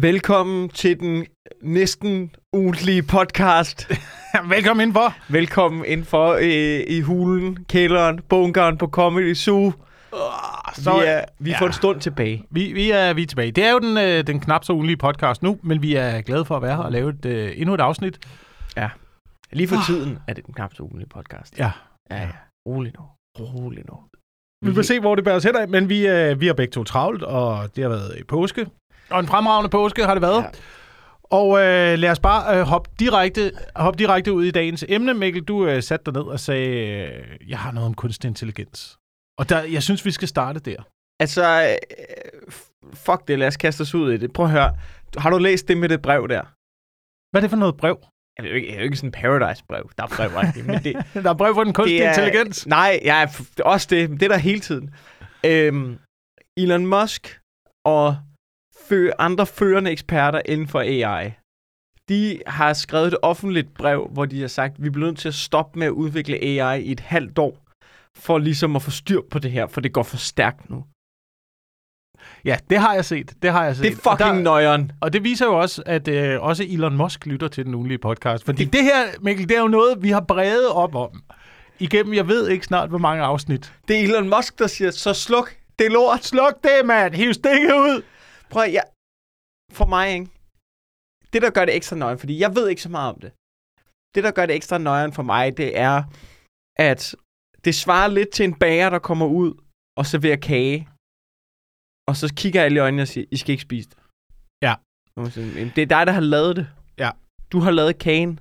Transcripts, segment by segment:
Velkommen til den næsten ugentlige podcast. Velkommen indenfor. Velkommen indenfor øh, i hulen, kælderen, bunkeren på Comedy Zoo. Så, vi er, vi ja. for en stund tilbage. Vi, vi, er, vi er tilbage. Det er jo den, øh, den knap så ugenlige podcast nu, men vi er glade for at være her og lave et, øh, endnu et afsnit. Lige for tiden er det den knap så ugenlige podcast. Ja. Ja, ja. Rolig nu. Rolig nu. Vi får se, hvor det bærer os hen af, men vi, øh, vi har begge to travlt, og det har været i påske. Og en fremragende påske har det været. Ja. Og øh, lad os bare øh, hoppe, direkte, hoppe direkte ud i dagens emne. Mikkel, du øh, satte dig ned og sagde, øh, jeg har noget om kunstig intelligens. Og der, jeg synes, vi skal starte der. Altså, øh, fuck det, lad os kaste os ud i det. Prøv at høre. Har du læst det med det brev der? Hvad er det for noget brev? Det er jo ikke, det er jo ikke sådan en paradise-brev. Der er brev, men det, Der er brev for den kunstige det er, intelligens. Nej, det er også det. Det er der hele tiden. Øhm, Elon Musk og fø, andre førende eksperter inden for AI, de har skrevet et offentligt brev, hvor de har sagt, at vi bliver nødt til at stoppe med at udvikle AI i et halvt år, for ligesom at få styr på det her, for det går for stærkt nu. Ja, det har jeg set. Det har jeg set. Det er fucking nøjeren. Og det viser jo også, at øh, også Elon Musk lytter til den ugenlige podcast. Fordi det her, Mikkel, det er jo noget, vi har bredet op om. Igennem, jeg ved ikke snart, hvor mange afsnit. Det er Elon Musk, der siger, så sluk det lort. Sluk det, mand! Hiv stikket ud! Prøv at, ja, for mig, ikke? Det, der gør det ekstra nøjeren, fordi jeg ved ikke så meget om det. Det, der gør det ekstra nøjeren for mig, det er, at det svarer lidt til en bager, der kommer ud og serverer kage. Og så kigger alle i øjnene og siger, I skal ikke spise det. Ja. Og så, "Men Det er dig, der har lavet det. Ja. Du har lavet kagen.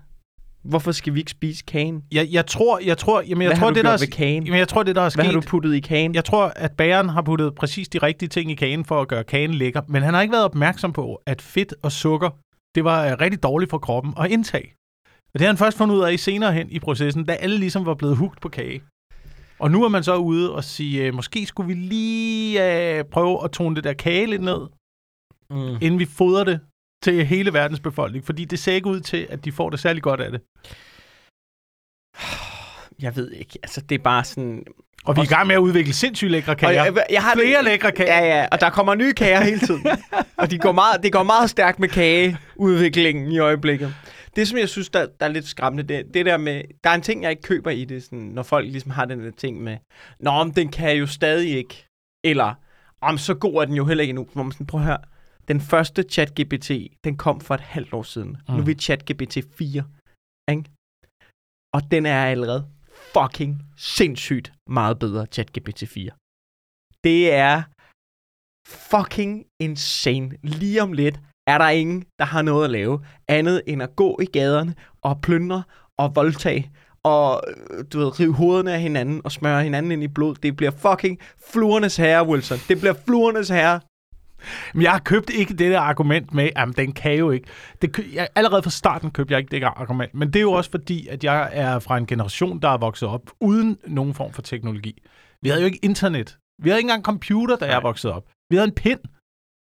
Hvorfor skal vi ikke spise kagen? Jeg, jeg tror, jeg tror, jamen, jeg Hvad tror, det, der er, kagen? jamen, jeg tror, det, der er Hvad sket... har du puttet i kagen? Jeg tror, at bageren har puttet præcis de rigtige ting i kagen for at gøre kagen lækker, men han har ikke været opmærksom på, at fedt og sukker, det var øh, rigtig dårligt for kroppen at indtage. Og det har han først fundet ud af senere hen i processen, da alle ligesom var blevet hugt på kage. Og nu er man så ude og sige, øh, måske skulle vi lige øh, prøve at tone det der kage lidt ned, Mm. inden vi fodrer det til hele verdens befolkning, fordi det ser ikke ud til, at de får det særlig godt af det. Jeg ved ikke. Altså, det er bare sådan... Og vi er i gang med at udvikle sindssygt lækre kager. jeg, jeg har Flere det, lækre kager. Ja, ja, og der kommer nye kager hele tiden. og de går meget, det går meget stærkt med kageudviklingen i øjeblikket. Det, som jeg synes, der, der er lidt skræmmende, det, det der med... Der er en ting, jeg ikke køber i det, sådan, når folk ligesom har den der ting med, Nå, men den kan jo stadig ikke. Eller, om så god er den jo heller ikke endnu. Hvor man sådan, prøv at høre. Den første ChatGPT, den kom for et halvt år siden. Mm. Nu er Mm. vi ChatGPT 4. Ikke? Og den er allerede fucking sindssygt meget bedre, ChatGPT 4. Det er fucking insane. Lige om lidt er der ingen, der har noget at lave, andet end at gå i gaderne og plyndre og voldtage og du ved, rive hovederne af hinanden og smøre hinanden ind i blod. Det bliver fucking fluernes herre, Wilson. Det bliver fluernes herre. Men jeg har købt ikke det der argument med, at den kan jo ikke. Det, jeg, allerede fra starten købte jeg ikke det der argument. Men det er jo også fordi, at jeg er fra en generation, der er vokset op uden nogen form for teknologi. Vi havde jo ikke internet. Vi havde ikke engang computer, da jeg voksede op. Vi havde en pind.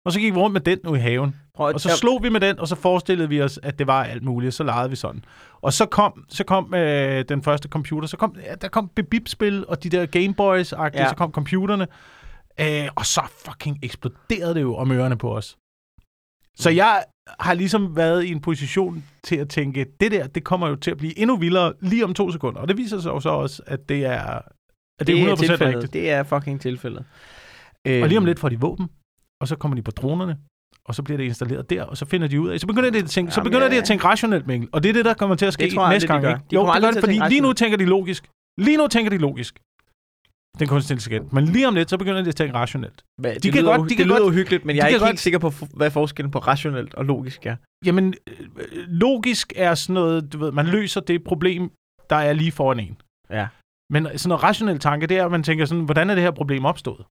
Og så gik vi rundt med den nu i haven. Prøv, Og så slog vi med den, og så forestillede vi os, at det var alt muligt, og så legede vi sådan. Og så kom, så kom øh, den første computer, så kom, ja, der kom bebip-spil, og de der Gameboys, ja. Ja. så kom computerne. Øh, og så fucking eksploderede det jo om ørerne på os. Så jeg har ligesom været i en position til at tænke, det der, det kommer jo til at blive endnu vildere lige om to sekunder. Og det viser sig jo så også, at det er, at det, det er er 100% tilfældet. rigtigt. Det er fucking tilfældet. Øh, Og lige om lidt får de våben, og så kommer de på dronerne, og så bliver det installeret der, og så finder de ud af, så begynder de at tænke, så Jamen, begynder ja. de at tænke rationelt, Mikkel. Og det er det, der kommer til at ske Det tror jeg næste gang. de gør. De Jo, det gør det, fordi lige nu tænker de logisk. Lige nu tænker de logisk. Den kunstige intelligens. Men lige om lidt, så begynder de at tænke rationelt. Hvad, det kan lyder, godt- de det kan lyder godt- uhyggeligt, men de jeg er ikke godt- helt sikker på, hvad forskellen på rationelt og logisk er. Jamen, øh, logisk er sådan noget, du ved, man løser det problem, der er lige foran en. Ja. Men sådan noget rationel tanke, det er, at man tænker sådan, hvordan er det her problem opstået?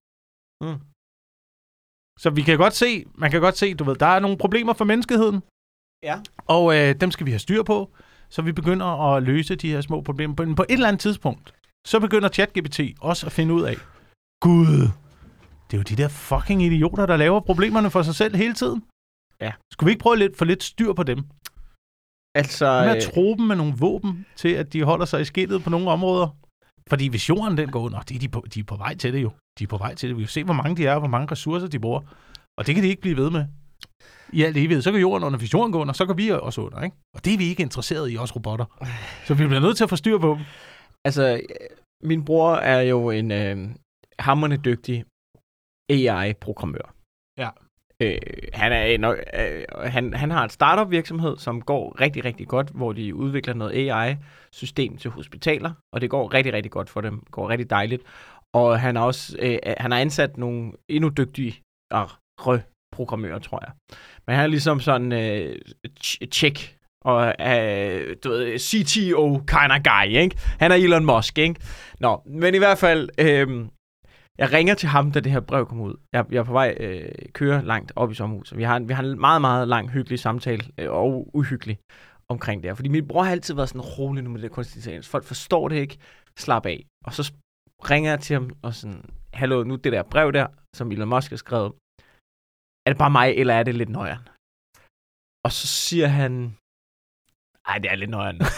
Mm. Så vi kan godt se, man kan godt se, du ved, der er nogle problemer for menneskeheden, Ja. og øh, dem skal vi have styr på, så vi begynder at løse de her små problemer. Men på et eller andet tidspunkt, så begynder ChatGPT også at finde ud af, Gud, det er jo de der fucking idioter, der laver problemerne for sig selv hele tiden. Ja. Skulle vi ikke prøve lidt, få lidt styr på dem? Altså, Med at øh, tro dem med nogle våben til, at de holder sig i skiltet på nogle områder. Fordi hvis jorden den går nå, det er de, på, de er på vej til det jo. De er på vej til det. Vi kan se, hvor mange de er, og hvor mange ressourcer de bruger. Og det kan de ikke blive ved med. i alt evighed. Så går jorden under, hvis jorden går under, så går vi også under, ikke? Og det er vi ikke interesseret i, os robotter. Så vi bliver nødt til at få styr på dem. Altså, min bror er jo en øh, hammerende dygtig AI-programmør. Ja. Øh, han, er en, øh, han, han har en startup virksomhed, som går rigtig, rigtig godt, hvor de udvikler noget AI-system til hospitaler, og det går rigtig, rigtig godt for dem. Det går rigtig dejligt. Og han har også øh, han har ansat nogle endnu dygtige programmører, tror jeg. Men han er ligesom sådan øh, check og øh, du ved, CTO kind of guy, ikke? Han er Elon Musk, ikke? Nå, men i hvert fald, øh, jeg ringer til ham, da det her brev kom ud. Jeg, jeg er på vej øh, køre langt op i sommerhuset. Vi har, vi har en meget, meget lang, hyggelig samtale, øh, og uhyggelig omkring det her. Fordi min bror har altid været sådan rolig nu med det kunstig intelligens. Folk forstår det ikke. Slap af. Og så ringer jeg til ham og sådan, hallo, nu det der brev der, som Elon Musk har skrevet, er det bare mig, eller er det lidt nøjeren? Og så siger han, ej, det er lidt nøjeren.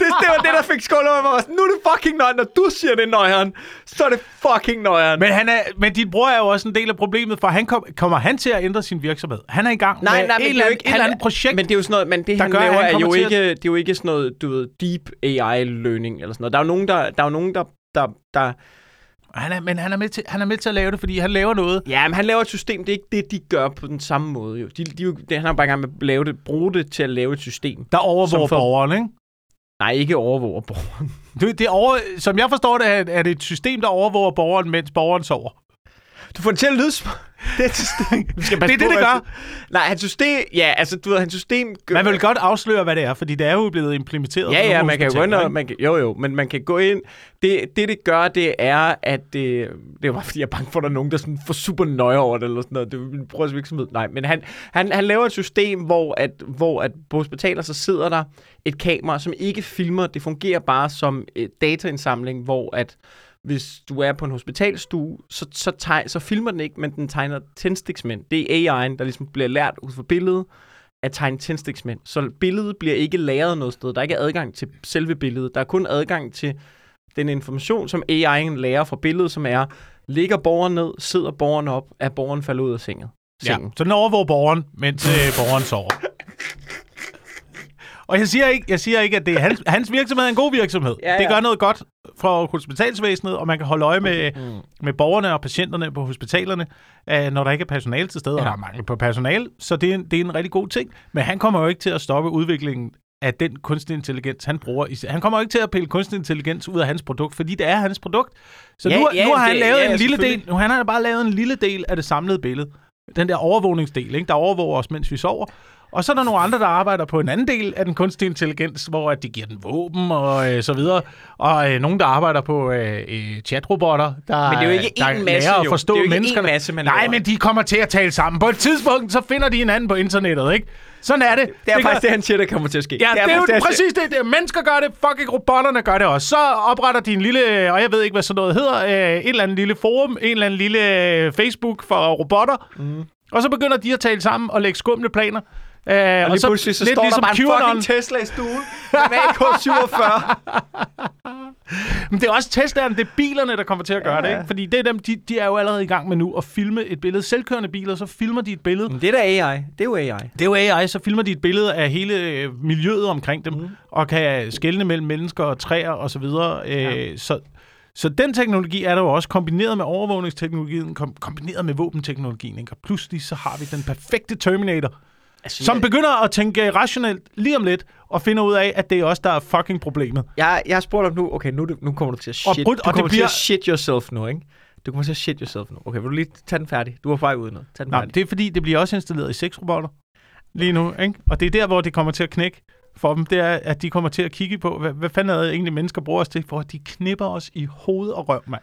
det, det var det, der fik skål over mig. Nu er det fucking nøjeren. Når du siger, det er nøjeren, så er det fucking nøjeren. Men, han er, men dit bror er jo også en del af problemet, for han kom, kommer han til at ændre sin virksomhed? Han er i gang nej, med nej, et, eller, ikke, et eller andet projekt. Men det er jo sådan noget, men det han gør, laver han er jo ikke, det er jo ikke sådan noget, du ved, deep AI learning eller sådan noget. Der er jo nogen, der, der, er jo nogen, der, der, der han er, men han er, med til, han er med til at lave det, fordi han laver noget. Ja, men han laver et system. Det er ikke det, de gør på den samme måde. Jo. De, de, de, han er bare i gang med at lave det, bruge det til at lave et system. Der overvåger for... borgeren, ikke? Nej, ikke overvåger borgeren. Det, det over, som jeg forstår det, er det et system, der overvåger borgeren, mens borgeren sover. Du får det til at lyde som... Det er, system. skal det er det, det gør. Nej, hans system... Ja, altså, du ved, hans system... Gør... Man vil godt afsløre, hvad det er, fordi det er jo blevet implementeret. Ja, ja, man kan gå ind og... Man kan, jo, jo, men man kan gå ind... Det, det, det gør, det er, at det... Det var, fordi jeg er bange for, at der er nogen, der sådan får super nøje over det, eller sådan noget. Det er min brors virksomhed. Nej, men han, han, han laver et system, hvor, at, hvor at på hospitaler, så sidder der et kamera, som ikke filmer. Det fungerer bare som et dataindsamling, hvor at hvis du er på en hospitalstue, så, så, teg, så filmer den ikke, men den tegner tændstiksmænd. Det er AI'en, der ligesom bliver lært ud fra billedet at tegne tændstiksmænd. Så billedet bliver ikke lagret noget sted. Der er ikke adgang til selve billedet. Der er kun adgang til den information, som AI'en lærer fra billedet, som er, ligger borgeren ned, sidder borgeren op, er borgeren faldet ud af sengen. Ja, så den overvåger borgeren, mens øh, borgeren sover. Og jeg siger ikke, jeg siger ikke at det er hans, hans virksomhed er en god virksomhed. Ja, ja. Det gør noget godt for hospitalsvæsenet, og man kan holde øje med, mm. med borgerne og patienterne på hospitalerne, uh, når der ikke er personale til stede, ja. og der er mangel på personale. Så det er, en, det er en rigtig god ting. Men han kommer jo ikke til at stoppe udviklingen af den kunstig intelligens, han bruger. Han kommer ikke til at pille kunstig intelligens ud af hans produkt, fordi det er hans produkt. Så ja, nu, ja, nu har han det, lavet ja, en lille del, nu han har bare lavet en lille del af det samlede billede. Den der overvågningsdel, ikke? der overvåger os, mens vi sover. Og så er der nogle andre, der arbejder på en anden del af den kunstige intelligens, hvor at de giver den våben og øh, så videre. Og øh, nogen, der arbejder på øh, øh chatrobotter, der, men det er jo ikke der en masse, lærer at forstå det er jo mennesker. En masse, man Nej, laver. men de kommer til at tale sammen. På et tidspunkt, så finder de hinanden på internettet, ikke? Sådan er det. Det er det faktisk gør... det, han siger, der kommer til at ske. Ja, det er, det er jo det, præcis det. det. Mennesker gør det, fucking robotterne gør det også. Så opretter de en lille, og jeg ved ikke, hvad sådan noget hedder, øh, en eller anden lille forum, en eller anden lille øh, Facebook for robotter. Mm. Og så begynder de at tale sammen og lægge skumle planer. Uh, og, og så, pludselig så står ligesom der bare QAnon. en fucking Tesla i stuen med AK-47. Men det er også Teslaerne, det er bilerne, der kommer til at gøre ja. det. Ikke? Fordi det er dem, de, de er jo allerede i gang med nu at filme et billede. Selvkørende biler, så filmer de et billede. Men det er da AI. Det er jo AI. Det er jo AI, så filmer de et billede af hele øh, miljøet omkring dem, mm. og kan skelne mellem mennesker og træer og så videre. Ja. Øh, så, så den teknologi er der jo også kombineret med overvågningsteknologien, kom, kombineret med våbenteknologien. Ikke? Og pludselig så har vi den perfekte Terminator, Altså, som jeg... begynder at tænke rationelt lige om lidt, og finder ud af, at det er os, der er fucking problemet. Jeg, jeg har spurgt om nu, okay, nu, nu kommer du til at shit, og, brud, du kommer det bliver... til at shit yourself nu, ikke? Du kommer til at shit yourself nu. Okay, vil du lige tage den færdig? Du er på vej ud nu. Tag den Nej, det er fordi, det bliver også installeret i sexrobotter lige nu, ikke? Og det er der, hvor det kommer til at knække for dem, det er, at de kommer til at kigge på, hvad, hvad fanden er det egentlig mennesker bruger os til, for de knipper os i hoved og røv, mand.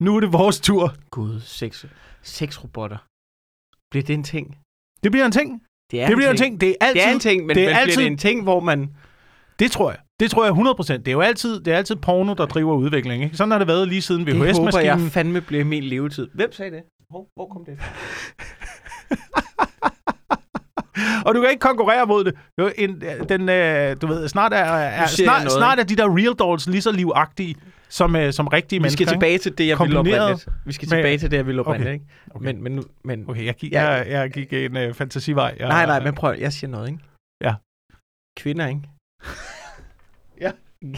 Nu er det vores tur. Gud, sex, sexrobotter. Bliver det en ting? Det bliver en ting. Det, er det bliver en ting. Det er altid, det er en ting, men, det er men altid, bliver det en ting, hvor man... Det tror jeg. Det tror jeg 100%. Det er jo altid, det er altid porno, der driver udvikling. Ikke? Sådan har det været lige siden VHS-maskinen. Det håber jeg fandme bliver min levetid. Hvem sagde det? Hvor, hvor kom det fra? og du kan ikke konkurrere mod det. En, den, øh, du ved, snart er, er, snart, snart er de der real dolls lige så livagtige som, øh, som rigtige Vi mennesker. skal tilbage til det, jeg ville oprindeligt. Vi skal med- tilbage til det, jeg ville oprindeligt, Okay. ikke? Okay. Men, men, men? Okay, jeg gik, jeg, jeg gik en øh, fantasivej. Jeg, nej, nej, men prøv, jeg siger noget, ikke? Ja. Kvinder, ikke? Ja.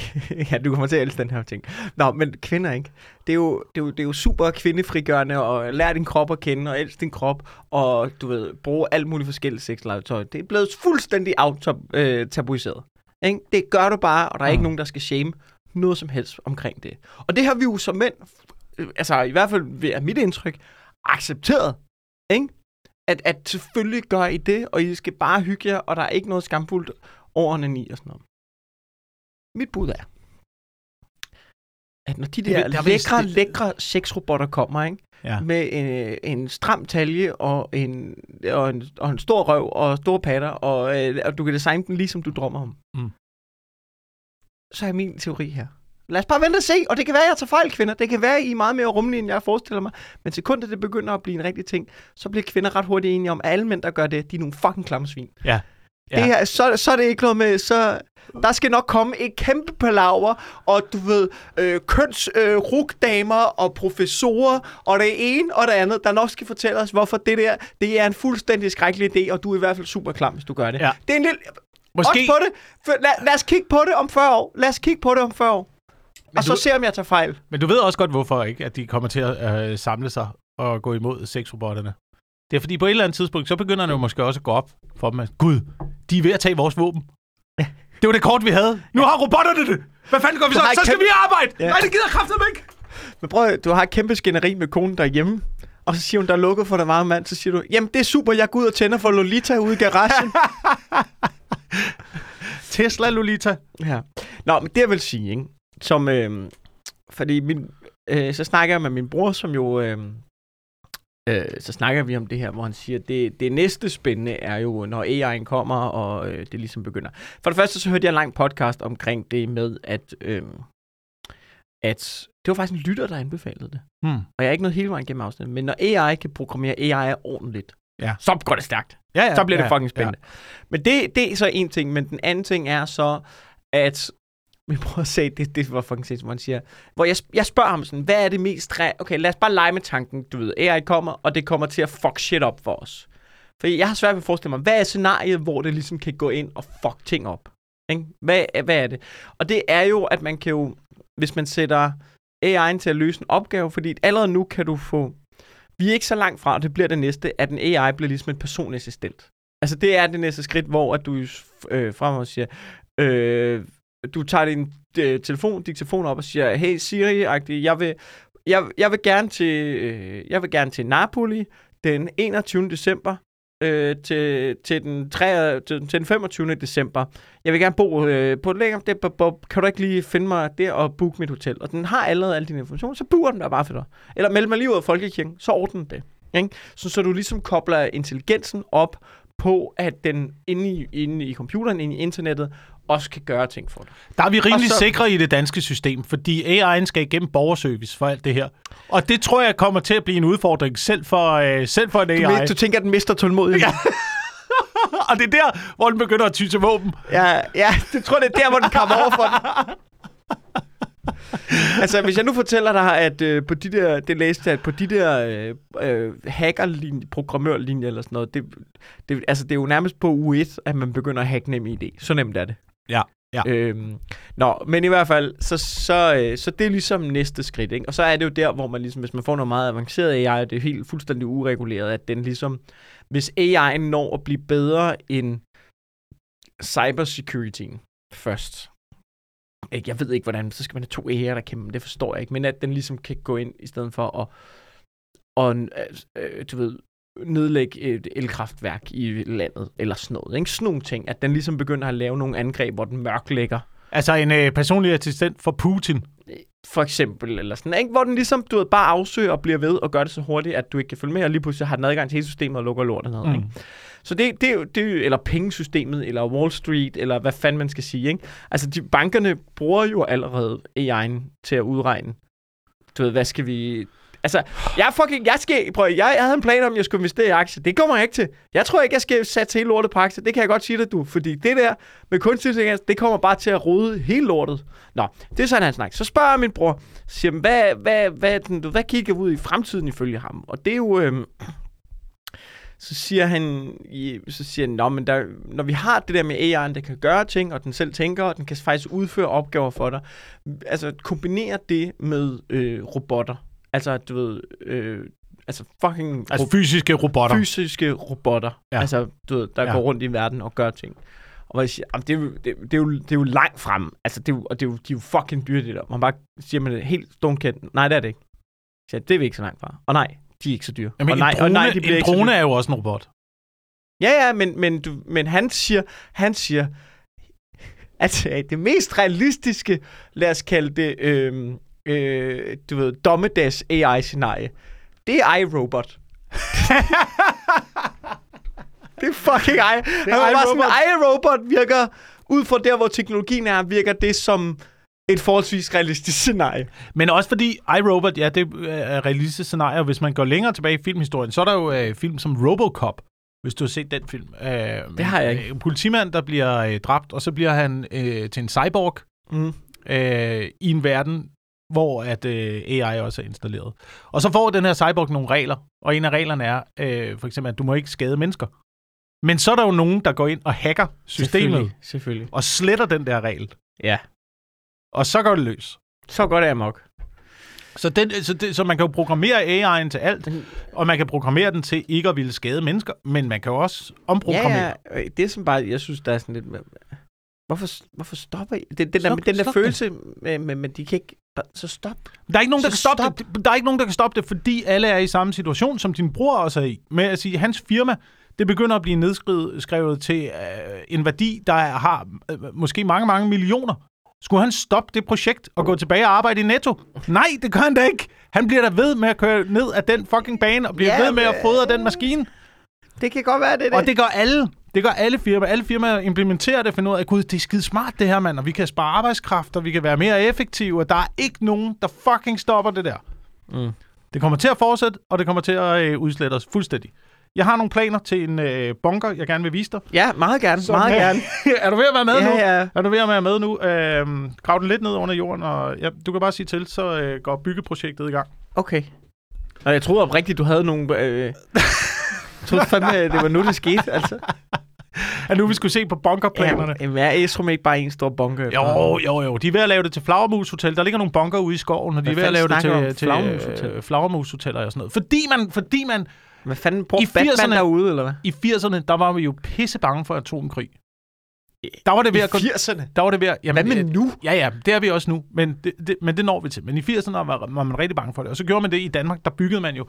ja, du kommer til at elske den her ting. Nå, men kvinder, ikke? Det er jo, det er jo, det er jo super kvindefrigørende og lære din krop at kende og elske din krop og, du ved, bruge alt muligt forskelligt sexlegetøj. Det er blevet fuldstændig out-tabuiseret. Ikke? Det gør du bare, og der er mm. ikke nogen, der skal shame noget som helst omkring det. Og det har vi jo som mænd, øh, altså i hvert fald ved mit indtryk, accepteret. Ikke? At, at selvfølgelig gør I det, og I skal bare hygge jer, og der er ikke noget skamfuldt over onani og sådan noget. Mit bud er, at når de der der vil- lækre, det- lækre sexrobotter kommer, ikke? Ja. med en, en stram talje og en, og, en, og en stor røv og store patter, og, øh, og du kan designe den lige som du drømmer om. Mm. Så er min teori her. Lad os bare vente og se, og det kan være, at jeg tager fejl, kvinder. Det kan være, at I er meget mere rummelige, end jeg forestiller mig. Men sekundet det begynder at blive en rigtig ting, så bliver kvinder ret hurtigt enige om, at alle mænd, der gør det, de er nogle fucking klamme svin. Ja. Det her, så, så er det ikke noget med, så der skal nok komme et kæmpe palaver, og du ved, øh, køns øh, rugdamer og professorer, og det ene og det andet, der nok skal fortælle os, hvorfor det der, det er en fuldstændig skrækkelig idé, og du er i hvert fald super klam, hvis du gør det. Ja. Det er en lille... Måske, Også på det. For, lad, lad os kigge på det om 40 år. Lad os kigge på det om 40 år. og så du- se, om jeg tager fejl. men du ved også godt, hvorfor ikke, at de kommer til at øh, samle sig og gå imod sexrobotterne. Det er fordi, på et eller andet tidspunkt, så begynder det jo måske også at gå op for dem, at gud, de er ved at tage vores våben. Det var det kort, vi havde. Nu har robotterne det. Hvad fanden gør vi så? Så skal kæmpe- vi arbejde. Ja. Nej, det gider kraftigt ikke. Men prøv, du har et kæmpe skænderi med konen derhjemme, og så siger hun, der er lukket for dig varme mand, så siger du, jamen det er super, jeg går ud og tænder for Lolita ude i garagen. Tesla Lolita. Ja. Nå, men det jeg vil sige, ikke? Som, øh, fordi min, øh, så snakker jeg med min bror, som jo, øh, øh, så snakker vi om det her, hvor han siger, det, det næste spændende er jo, når AI'en kommer, og øh, det ligesom begynder. For det første, så hørte jeg en lang podcast omkring det med, at, øh, at det var faktisk en lytter, der anbefalede det. Hmm. Og jeg er ikke nået hele vejen gennem afsnittet, men når AI kan programmere AI ordentligt, Ja. så går det stærkt. Ja, ja, så bliver det ja, fucking spændende. Ja. Men det, det er så en ting, men den anden ting er så, at min bror sagde, det, det var fucking sindssygt, hvor han siger, hvor jeg, jeg spørger ham sådan, hvad er det mest, re- okay, lad os bare lege med tanken, du ved, AI kommer, og det kommer til at fuck shit op for os. For jeg har svært ved at forestille mig, hvad er scenariet, hvor det ligesom kan gå ind og fuck ting op? Ikke? Hvad, hvad er det? Og det er jo, at man kan jo, hvis man sætter AI'en til at løse en opgave, fordi allerede nu kan du få, vi er ikke så langt fra, og det bliver det næste, at en AI bliver ligesom en personlig assistent. Altså det er det næste skridt, hvor at du øh, fremover siger, øh, du tager din øh, telefon, diktafon op og siger, hey Siri, jeg vil, jeg, jeg vil gerne til, øh, jeg vil gerne til Napoli den 21. december øh, til, til, den 3, til, til den 25. december. Jeg vil gerne bo øh, på et længere, det, bob, kan du ikke lige finde mig der og booke mit hotel? Og den har allerede alle dine informationer, så booker den der bare for dig. Eller meld mig lige ud af folkekirken, så ordner den det. Ikke? Så, så du ligesom kobler intelligensen op på, at den inde i, inde i computeren, inde i internettet, også kan gøre ting for dig. Der er vi rimelig så... sikre i det danske system, fordi AI'en skal igennem borgerservice for alt det her. Og det tror jeg kommer til at blive en udfordring, selv for, øh, selv for en AI. Du, du tænker, at den mister tålmodighed? Ja. Og det er der, hvor den begynder at ty til våben. ja, ja, det tror jeg, det er der, hvor den kommer over for den. altså, hvis jeg nu fortæller dig, at øh, på de der, det læste jeg, at på de der øh, øh, hackerlinje, programmørlinje eller sådan noget, det, det, altså, det er jo nærmest på U1, at man begynder at hacke nem ID. Så nemt er det. Ja, ja. Øhm, nå, men i hvert fald, så, så, øh, så det er ligesom næste skridt, ikke? Og så er det jo der, hvor man ligesom, hvis man får noget meget avanceret AI, og det er helt fuldstændig ureguleret, at den ligesom, hvis AI når at blive bedre end cybersecurity først, jeg ved ikke hvordan, så skal man have to E'er, der kæmper, det forstår jeg ikke, men at den ligesom kan gå ind, i stedet for at, og, øh, du ved, nedlægge et elkraftværk i landet, eller sådan noget, ikke? Sådan nogle ting, at den ligesom begynder at lave nogle angreb, hvor den mørklægger, Altså en øh, personlig assistent for Putin. for eksempel, eller sådan, ikke? hvor den ligesom, du ved, bare afsøger og bliver ved og gør det så hurtigt, at du ikke kan følge med, og lige pludselig har den adgang til hele systemet og lukker lortet ned. Mm. Ikke? Så det, det, det, eller pengesystemet, eller Wall Street, eller hvad fanden man skal sige. Ikke? Altså, de, bankerne bruger jo allerede AI'en til at udregne, du ved, hvad skal vi... Altså, jeg fucking... Jeg, skal, prøv, jeg, jeg havde en plan om, at jeg skulle investere i aktier. Det kommer jeg ikke til. Jeg tror ikke, jeg skal satse hele lortet på aktier. Det kan jeg godt sige dig, du. Fordi det der med kunstig intelligens, det kommer bare til at rode hele lortet. Nå, det er sådan, han snakker. Så spørger jeg min bror, siger, hvad, hvad, hvad, den, hvad kigger ud i fremtiden ifølge ham? Og det er jo... Øh, så siger han, så siger han, Nå, men der, når vi har det der med AI'en, der kan gøre ting, og den selv tænker, og den kan faktisk udføre opgaver for dig, altså kombinere det med øh, robotter. Altså, du ved, øh, altså fucking Altså fysiske robotter. fysiske robotter. Ja. Altså, du ved, der Ja. går rundt i verden og gør ting. Og jeg siger, det, er jo, det, det, er jo, det er jo langt frem. Altså, det er jo, og det er jo, de er jo fucking dyre, det der. Man bare siger man det helt stonkendt. Nej, det er det ikke. Så det er vi ikke så langt fra. Og nej, de er ikke så dyre. Jamen, og nej, en drone, og nej, de bliver en ikke så drone dyre. er jo også en robot. Ja, ja, men, men, du, men han siger, han siger, at det mest realistiske, lad os kalde det, øh, øh, du ved, dommedags AI-scenarie, det er iRobot. det er fucking I. Det er er bare sådan, iRobot. iRobot virker, ud fra der, hvor teknologien er, virker det som et forholdsvis realistisk scenarie. Men også fordi iRobot, ja, det er realistisk scenarie. Hvis man går længere tilbage i filmhistorien, så er der jo øh, film som Robocop, hvis du har set den film. Øh, Det har jeg ikke. En politimand, der bliver øh, dræbt, og så bliver han øh, til en cyborg Mm. øh, i en verden, hvor at øh, AI også er installeret. Og så får den her cyborg nogle regler, og en af reglerne er øh, for eksempel, at du må ikke skade mennesker. Men så er der jo nogen, der går ind og hacker systemet, Selvfølgelig. Selvfølgelig. og sletter den der regel. Ja. Og så går det løs. Så godt er amok. Så, den, så, det, så man kan jo programmere AI'en til alt, og man kan programmere den til ikke at ville skade mennesker, men man kan jo også omprogrammere. Ja, ja. Det er som bare, jeg synes, der er sådan lidt... Hvorfor, hvorfor stopper I? Det, den, der, Stop- den der stop følelse med, med, med, de kan ikke... Så stop. Der er ikke nogen, der Så kan stoppe stop. det. Der er ikke nogen, der kan stoppe det, fordi alle er i samme situation, som din bror også er i. Med at sige, hans firma, det begynder at blive nedskrevet skrevet til øh, en værdi, der er- har øh, måske mange, mange millioner. Skulle han stoppe det projekt og gå tilbage og arbejde i Netto? Nej, det gør han da ikke. Han bliver da ved med at køre ned af den fucking bane, og bliver Ja, ved med at fodre den maskine. Det kan godt være, det er det. Og det gør alle. Det gør alle firmaer. Alle firmaer implementerer det og finder ud af, gud, det er skide smart det her, mand, og vi kan spare arbejdskraft, og vi kan være mere effektive, og der er ikke nogen, der fucking stopper det der. Mm. Det kommer til at fortsætte, og det kommer til at øh, udslette os fuldstændig. Jeg har nogle planer til en øh, bunker, jeg gerne vil vise dig. Ja, meget gerne. Som, meget øh, gerne. er du ved at være med nu? Ja, ja. Er du ved at være med nu? Øh, grav den lidt ned under jorden, og ja, du kan bare sige til, så øh, går byggeprojektet i gang. Okay. Og jeg troede oprigtigt, du havde nogle... Øh... jeg troede fandme, det var nu, det skete, altså. Er nu, vi skulle se på bunkerplanerne? Jamen, er Estrum ikke bare en stor bunker? Jo, jo, jo. De er ved at lave det til Flagermus Hotel. Der ligger nogle bunker ude i skoven, og de er ved at lave det til, til Flagermus Hotel? øh, Flagermus Hoteller og sådan noget. Fordi man, fordi man Hvad fanden, I Batman 80'erne derude, eller hvad? i 80'erne, der var vi jo pisse bange for atomkrig. Der var det ved I at gå... 80'erne? Der var det ved at... Hvad med øh, nu? Ja, ja, det er vi også nu, men det, det, men det når vi til. Men i 80'erne var, var man rigtig bange for det. Og så gjorde man det i Danmark, der byggede man jo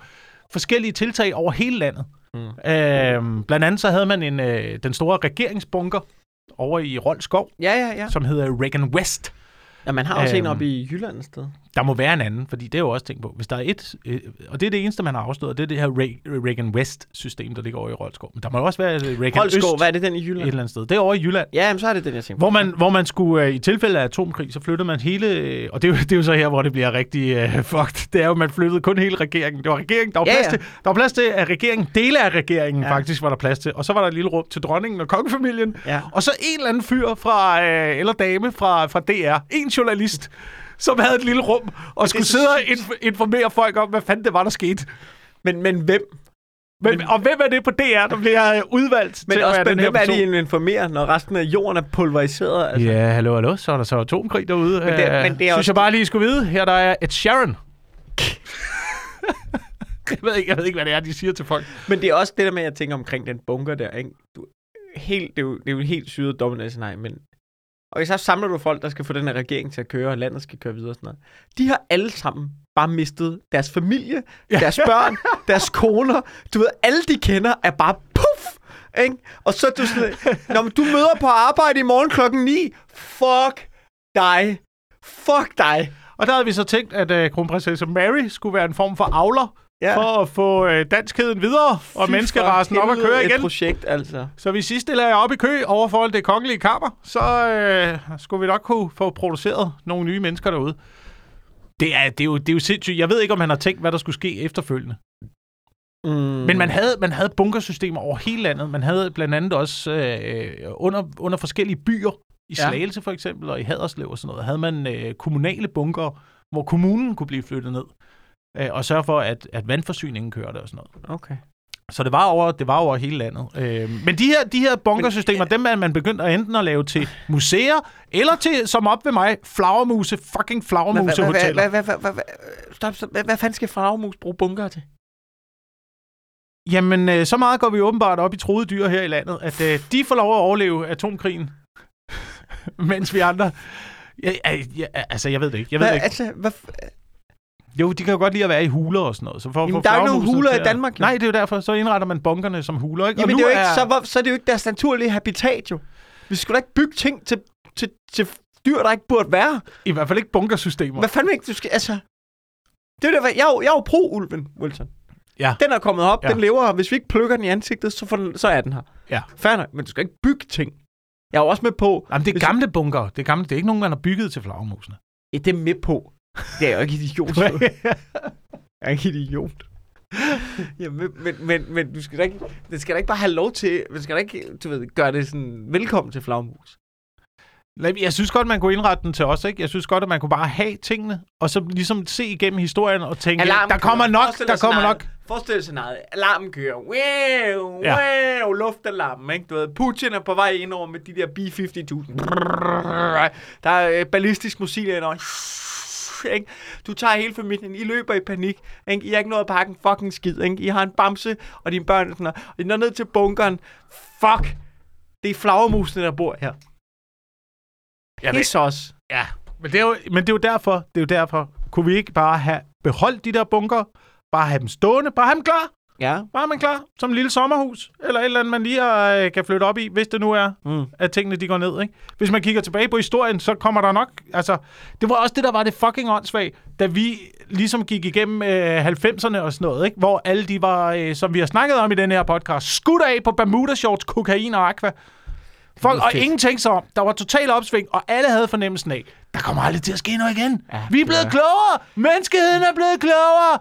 forskellige tiltag over hele landet. Mm. Øhm, blandt andet så havde man en, øh, den store regeringsbunker over i Rold Skov, Ja, ja, ja. som hedder Reagan West. Ja, man har også en Øhm. oppe i Jylland et sted. Der må være en anden, fordi det er jo også tænkt på. Hvis der er et, øh, og det er det eneste, man har afsløret, det er det her Re- Reagan West-system, der ligger over i Roldskov. Men der må jo også være et Reagan Holskov, Øst hvad er det den i et Jylland? eller andet sted. Det er over i Jylland. Ja, jamen, så er det den, jeg tænker på. Hvor man, hvor man skulle, øh, i tilfælde af atomkrig, så flyttede man hele, øh, og det er, jo, det er jo så her, hvor det bliver rigtig øh, fucked, det er jo, man flyttede kun hele regeringen. Det var regeringen, der var Ja, plads ja. til, der var plads til, at regeringen, dele af regeringen ja. faktisk var der plads til, og så var der et lille rum til dronningen og kongefamilien, Ja. og så en eller anden fyr fra, øh, eller dame fra, fra DR, en journalist, som havde et lille rum, og skulle sidde og inf- informere folk om, hvad fanden det var, der skete. Men, men hvem? Men, men, og hvem er det på DR, der bliver øh, udvalgt Men til også, at være men den her hvem er person? det, I informerer, når resten af jorden er pulveriseret? Altså? Ja, hallo, hallo. Så er der så atomkrig derude. Men det er- Øh, men det er synes også- jeg bare lige skulle vide. Her der er et Sharon. jeg, ved ikke, jeg ved ikke, hvad det er, de siger til folk. Men det er også det der med, at jeg tænker omkring den bunker der. Ikke? Du, helt, det, er jo, det er jo en helt syret dominans, nej, men... Og så samler du folk, der skal få den her regering til at køre, og landet skal køre videre og sådan noget. De har alle sammen bare mistet deres familie, deres børn, deres koner. Du ved, alle de kender er bare puff! Ikke? Og så er du sådan, Nå, men du møder på arbejde i morgen klokken 9. Fuck dig. Fuck dig. Og der havde vi så tænkt, at uh, kronprinsesse Mary skulle være en form for avler, Ja. ja. for at få uh, danskheden videre, og Fy menneskerasen op at køre et igen. projekt, altså. Så hvis I stiller jer op i kø over for det kongelige kammer, så uh, skulle vi nok kunne få produceret nogle nye mennesker derude. Det er, det, er jo, det er jo sindssygt. Jeg ved ikke, om han har tænkt, hvad der skulle ske efterfølgende. Mm. Men man havde, man havde bunkersystemer over hele landet. Man havde blandt andet også øh, under, under forskellige byer, i Ja. Slagelse for eksempel, og i Haderslev og sådan noget, havde man øh, kommunale bunker, hvor kommunen kunne blive flyttet ned. Øh, og sørge for, at, at vandforsyningen kørte og sådan noget. Okay. Så det var over, det var over hele landet. Øh, men de her, de her bunkersystemer, dem er man begyndt at enten at lave til museer, eller til, som op ved mig, flagermuse, fucking flagermuse hoteller. Hvad, fanden skal flagermus bruge bunker til? Jamen, øh, så meget går vi åbenbart op i troede dyr her i landet, at øh, de får lov at overleve atomkrigen, mens vi andre... Ja, ja, altså, jeg ved det ikke. Jeg ved Hvad, ikke. altså, hvad, Jo, de kan jo godt lide at være i huler og sådan noget. Så for, Jamen, få der er jo ikke nogen huler i Danmark, jo. Nej, det er jo derfor. Så indretter man bunkerne som huler, ikke? jamen, det er jo ikke, så, hvor- så er det jo ikke deres naturlige habitat, jo. Vi skulle da ikke bygge ting til, til, til dyr, der ikke burde være. I hvert fald ikke bunkersystemer. Hvad fanden ikke, du skal, altså... Det er jo det, jeg, er jo- jeg er jo pro-ulven, Wilson. Ja. Den er kommet op, Ja. den lever, og hvis vi ikke plukker den i ansigtet, så, den, så er den her. Ja. Nok, men du skal ikke bygge ting. Jeg er jo også med på... Jamen, det er gamle bunker. Det er, gamle, det er ikke nogen, man har bygget til flagermusene. Ja, det er med på. Det er jo ikke idiot. jeg er ikke idiot. ja, men, men, men, men, du skal da ikke, det skal da ikke bare have lov til, du skal da ikke, du ved, gøre det sådan, velkommen til flagmus. Jeg synes godt, man kunne indrette den til os, ikke? Jeg synes godt, at man kunne bare have tingene, og så ligesom se igennem historien og tænke, der kommer nok, der kommer nok. Forestil dig scenariet. Alarmen kører. Wow, Ja. wow, luftalarmen, ikke? Du ved, Putin er på vej ind over med de der B-52. Der er øh, ballistisk missil indover. Ikke? Du tager hele familien, I løber i panik. Ikke? I har ikke noget at pakke en fucking skid. Ikke? I har en bamse, og dine børn er sådan noget. Og I når ned til bunkeren. Fuck! Det er flagermusene, der bor her. Ja, Pis os. Ja, men det, er jo, men det er jo derfor, det er jo derfor, kunne vi ikke bare have beholdt de der bunker, bare have dem stående, bare have dem klar, Ja. have dem klar, som et lille sommerhus, eller et eller andet, man lige øh, kan flytte op i, hvis det nu er, Mm. at tingene de går ned, ikke? Hvis man kigger tilbage på historien, så kommer der nok, altså, det var også det, der var det fucking åndssvagt, da vi ligesom gik igennem øh, 90'erne og sådan noget, ikke? Hvor alle de var, øh, som vi har snakket om i den her podcast, skudt af på Bermuda shorts, kokain og aqua. Folk, og ingen tænkte sig om. Der var total opsving, og alle havde fornemmelsen af, der kommer aldrig til at ske noget igen. Ja, vi er blevet er- klogere! Menneskeheden er blevet klogere!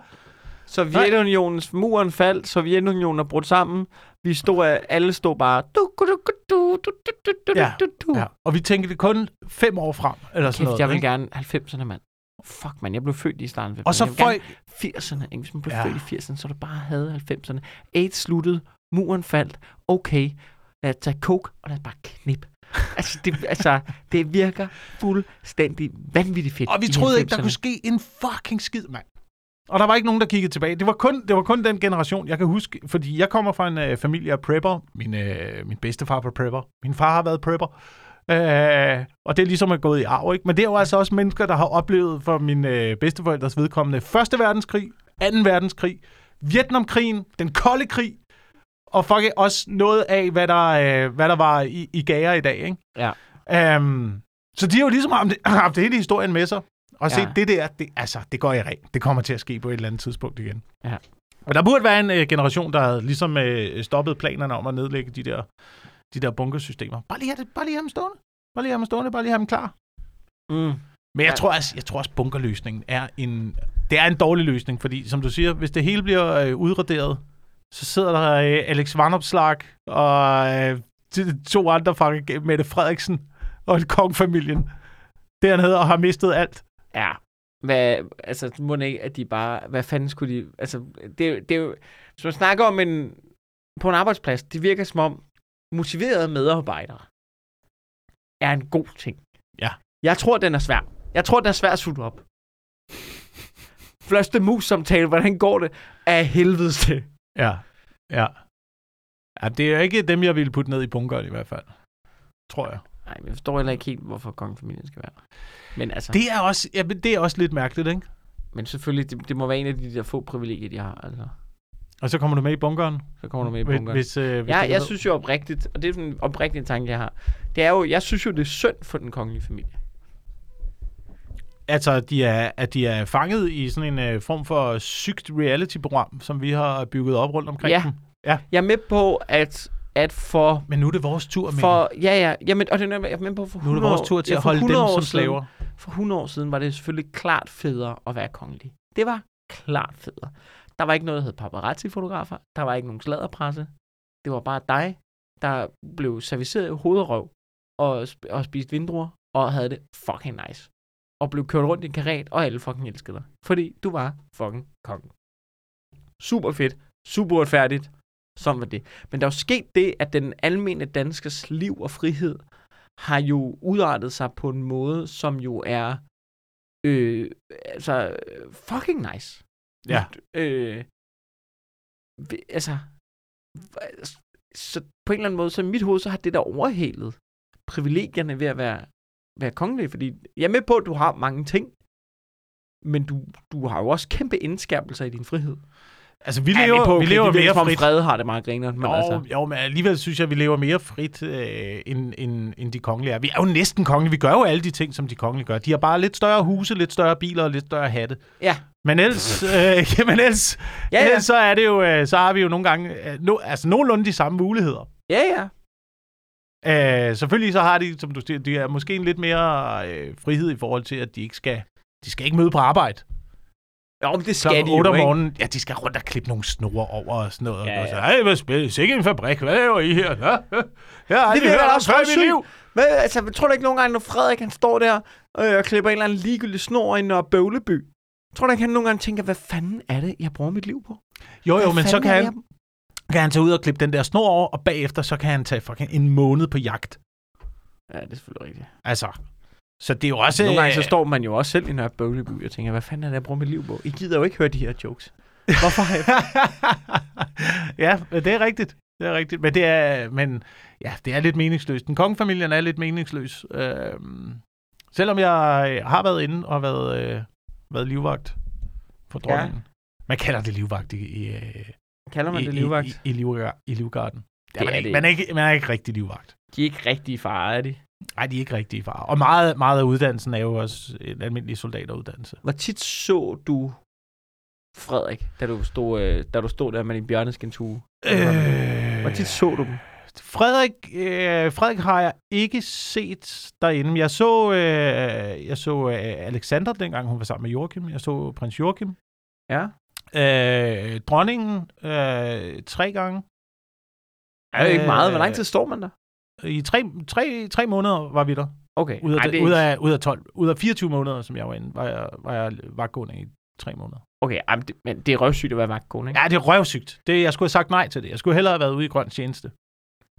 Sovjetunionens muren faldt, Sovjetunionen er brudt sammen. Vi stod, alle stod bare... Du, du, du, du, du, du, du, du, Ja, du. Ja. Og vi tænkte det kun fem år frem, eller sådan Kæft, noget. jeg vil ikke? gerne 90'erne, mand. Fuck, man, jeg blev født i starten af 90'erne. Og så folk... 80'erne, ikke? Hvis man blev Ja. født i 80'erne, så du bare havde 90'erne. AIDS sluttede, muren faldt. Okay, lad os tage coke, og lad os bare knip. altså, det, altså, det virker fuldstændig vanvittigt fedt Og vi troede ikke, der 90'erne. kunne ske en fucking skid, mand. Og der var ikke nogen, der kiggede tilbage. Det var kun, det var kun den generation, jeg kan huske. Fordi jeg kommer fra en øh, familie af prepper. Min, øh, min bedstefar var prepper. Min far har været prepper. Øh, og det er ligesom er gået i arv, ikke? Men det er jo altså også mennesker, der har oplevet for min øh, bedsteforældres vedkommende Første verdenskrig, Anden verdenskrig, Vietnamkrigen, den kolde krig, og fuck også noget af, hvad der, øh, hvad der var i, i gager i dag, ikke? Ja. Um, så de har jo ligesom haft, haft hele historien med sig. Og se, Ja. det der, det, altså, det går i ring. Det kommer til at ske på et eller andet tidspunkt igen. Ja. Og der burde være en øh, generation, der havde ligesom øh, stoppet planerne om at nedlægge de der, de der bunkersystemer. Bare lige, have det, bare lige have dem stående. Bare lige have dem stående, bare lige have dem klar. Mm. Men jeg, Ja. tror, også, jeg tror også, bunkerløsningen er en, det er en dårlig løsning, fordi som du siger, hvis det hele bliver øh, udraderet, så sidder der øh, Alex Vanopslag og øh, to andre fra Mette Frederiksen og kongfamilien dernede og har mistet alt. Ja. Hvad, altså, det må ikke, at de bare... Hvad fanden skulle de... Altså, det, det er jo... Hvis man snakker om en... På en arbejdsplads, det virker som om motiverede medarbejdere er en god ting. Ja. Jeg tror, den er svær. Jeg tror, den er svær at sutte op. Første mus-samtale, hvordan går det? Af helvedes til. Ja, ja. ja det er ikke dem, jeg ville putte ned i bunkeren i hvert fald. Tror jeg. Nej, men jeg forstår heller ikke helt, hvorfor kongefamilien skal være. Men altså, Det er også, ja, men det er også lidt mærkeligt, ikke? men selvfølgelig, det, det, må være en af de der få privilegier, de har. Altså, Og så kommer du med i bunkeren. så kommer du med i bunkeren. Hvis, øh, hvis Ja, jeg går synes jo oprigtigt, og det er sådan en oprigtig tanke, jeg har. Det er jo, jeg synes jo, det er synd for den kongelige familie. Altså, de er, at de er fanget i sådan en øh, form for sygt reality-program, som vi har bygget op rundt omkring Ja. dem. Jeg er med på, at, at for... Men nu er det vores tur, men for ja, ja, jamen, og det er, jeg er på for nu er 100 det vores tur til ja, at holde dem 100 år som siden- slaver. For 100 år siden var det selvfølgelig klart federe at være kongelig. Det var klart federe. Der var ikke noget, der hed paparazzi-fotografer. Der var ikke nogen sladderpresse. Det var bare dig, der blev serviceret i hovedrøv og, og spiste vindruer og havde det fucking nice. Og blev kørt rundt i en karet, og alle fucking elskede dig. Fordi du var fucking kongen. Super fedt. Super uretfærdigt. Sådan var det. Men der er jo sket det, at den almindelige danskers liv og frihed har jo udartet sig på en måde, som jo er øh, altså fucking nice. Ja. Øh, altså, så på en eller anden måde, så i mit hoved, så har det der overhældet privilegierne ved at være, være kongelig, fordi jeg er med på, at du har mange ting, men du, du har jo også kæmpe indskærpelser i din frihed. Altså, vi Ja, lever, på, vi lever mere frit. Fred har det meget griner, men jo, altså, jo, men alligevel synes jeg, at vi lever mere frit, øh, end, end, end de kongelige er. Vi er jo næsten kongelige. Vi gør jo alle de ting, som de kongelige gør. De har bare lidt større huse, lidt større biler og lidt større hatte. ja. Men ellers, øh, jamen ellers, ja, ja. ellers så er det jo, øh, så har vi jo nogle gange, øh, no, altså nogenlunde de samme muligheder. Ja, ja. Øh, selvfølgelig så har de, som du siger, de er måske en lidt mere øh, frihed i forhold til, at de ikke skal, de skal ikke møde på arbejde. Jo, men det skal de 8 jo, om ikke? morgenen, ja, de skal rundt og klippe nogle snore over og sådan noget. Ja, Ja, og så, ja. Ej, hvad spiller Sikke en fabrik, hvad laver I her? Ja, ja, ja, Det virker da også før i mit liv. Hvad, altså, tror du ikke nogle gange, når Frederik han står der øh, og klipper en eller anden ligegyldig snor i Nørre Bøvleby? Tror du ikke, han nogle gange tænker, hvad fanden er det, jeg bruger mit liv på? Jo, jo, Hvad men så kan han, jeg- kan han tage ud og klippe den der snor over, og bagefter så kan han tage fucking en måned på jagt. Ja, det er selvfølgelig rigtigt. Altså, så det er jo også... Nogle gange så øh, står man jo også selv i Nørre Bøvleby og tænker, hvad fanden er det, jeg bruger mit liv på? I gider jo ikke høre de her jokes. Hvorfor har jeg... ja, det er rigtigt. Det er rigtigt. Men det er, men, ja, det er lidt meningsløst. Den kongefamilien er lidt meningsløs. Øhm, selvom jeg øh, har været inde og været, øh, været livvagt for dronningen. Ja. Man kalder det livvagt i, i, øh, Kalder man i, det livvagt? i, i, i, livgar, i livgarden. Det Det er man, er ikke, det man, er ikke, man er ikke rigtig livvagt. De er ikke rigtige far, er de? Nej, de er ikke rigtige far. Og meget, meget af uddannelsen er jo også en almindelig soldateruddannelse. Hvor tit så du Frederik, da du stod, øh, da du stod der med din bjørneskintue? Øh, Hvor tit så du dem? Frederik, øh, Frederik har jeg ikke set derinde. Jeg så, øh, jeg så øh, Alexander, dengang hun var sammen med Joachim. Jeg så prins Joachim. Ja. Øh, dronningen øh, tre gange. Er det ikke meget? Hvor lang Øh, tid står man der? I tre, tre, tre måneder var vi der. Okay. Ud af, Ej, det ud, af, ud, af 12, ud af 24 måneder, som jeg var inde, var jeg, var jeg vagtgående i tre måneder. Okay, men det, men det er røvsygt at være vagtkone, ikke? Ja, det er røvsygt. Det, jeg skulle have sagt nej til det. Jeg skulle hellere have været ude i grøn tjeneste.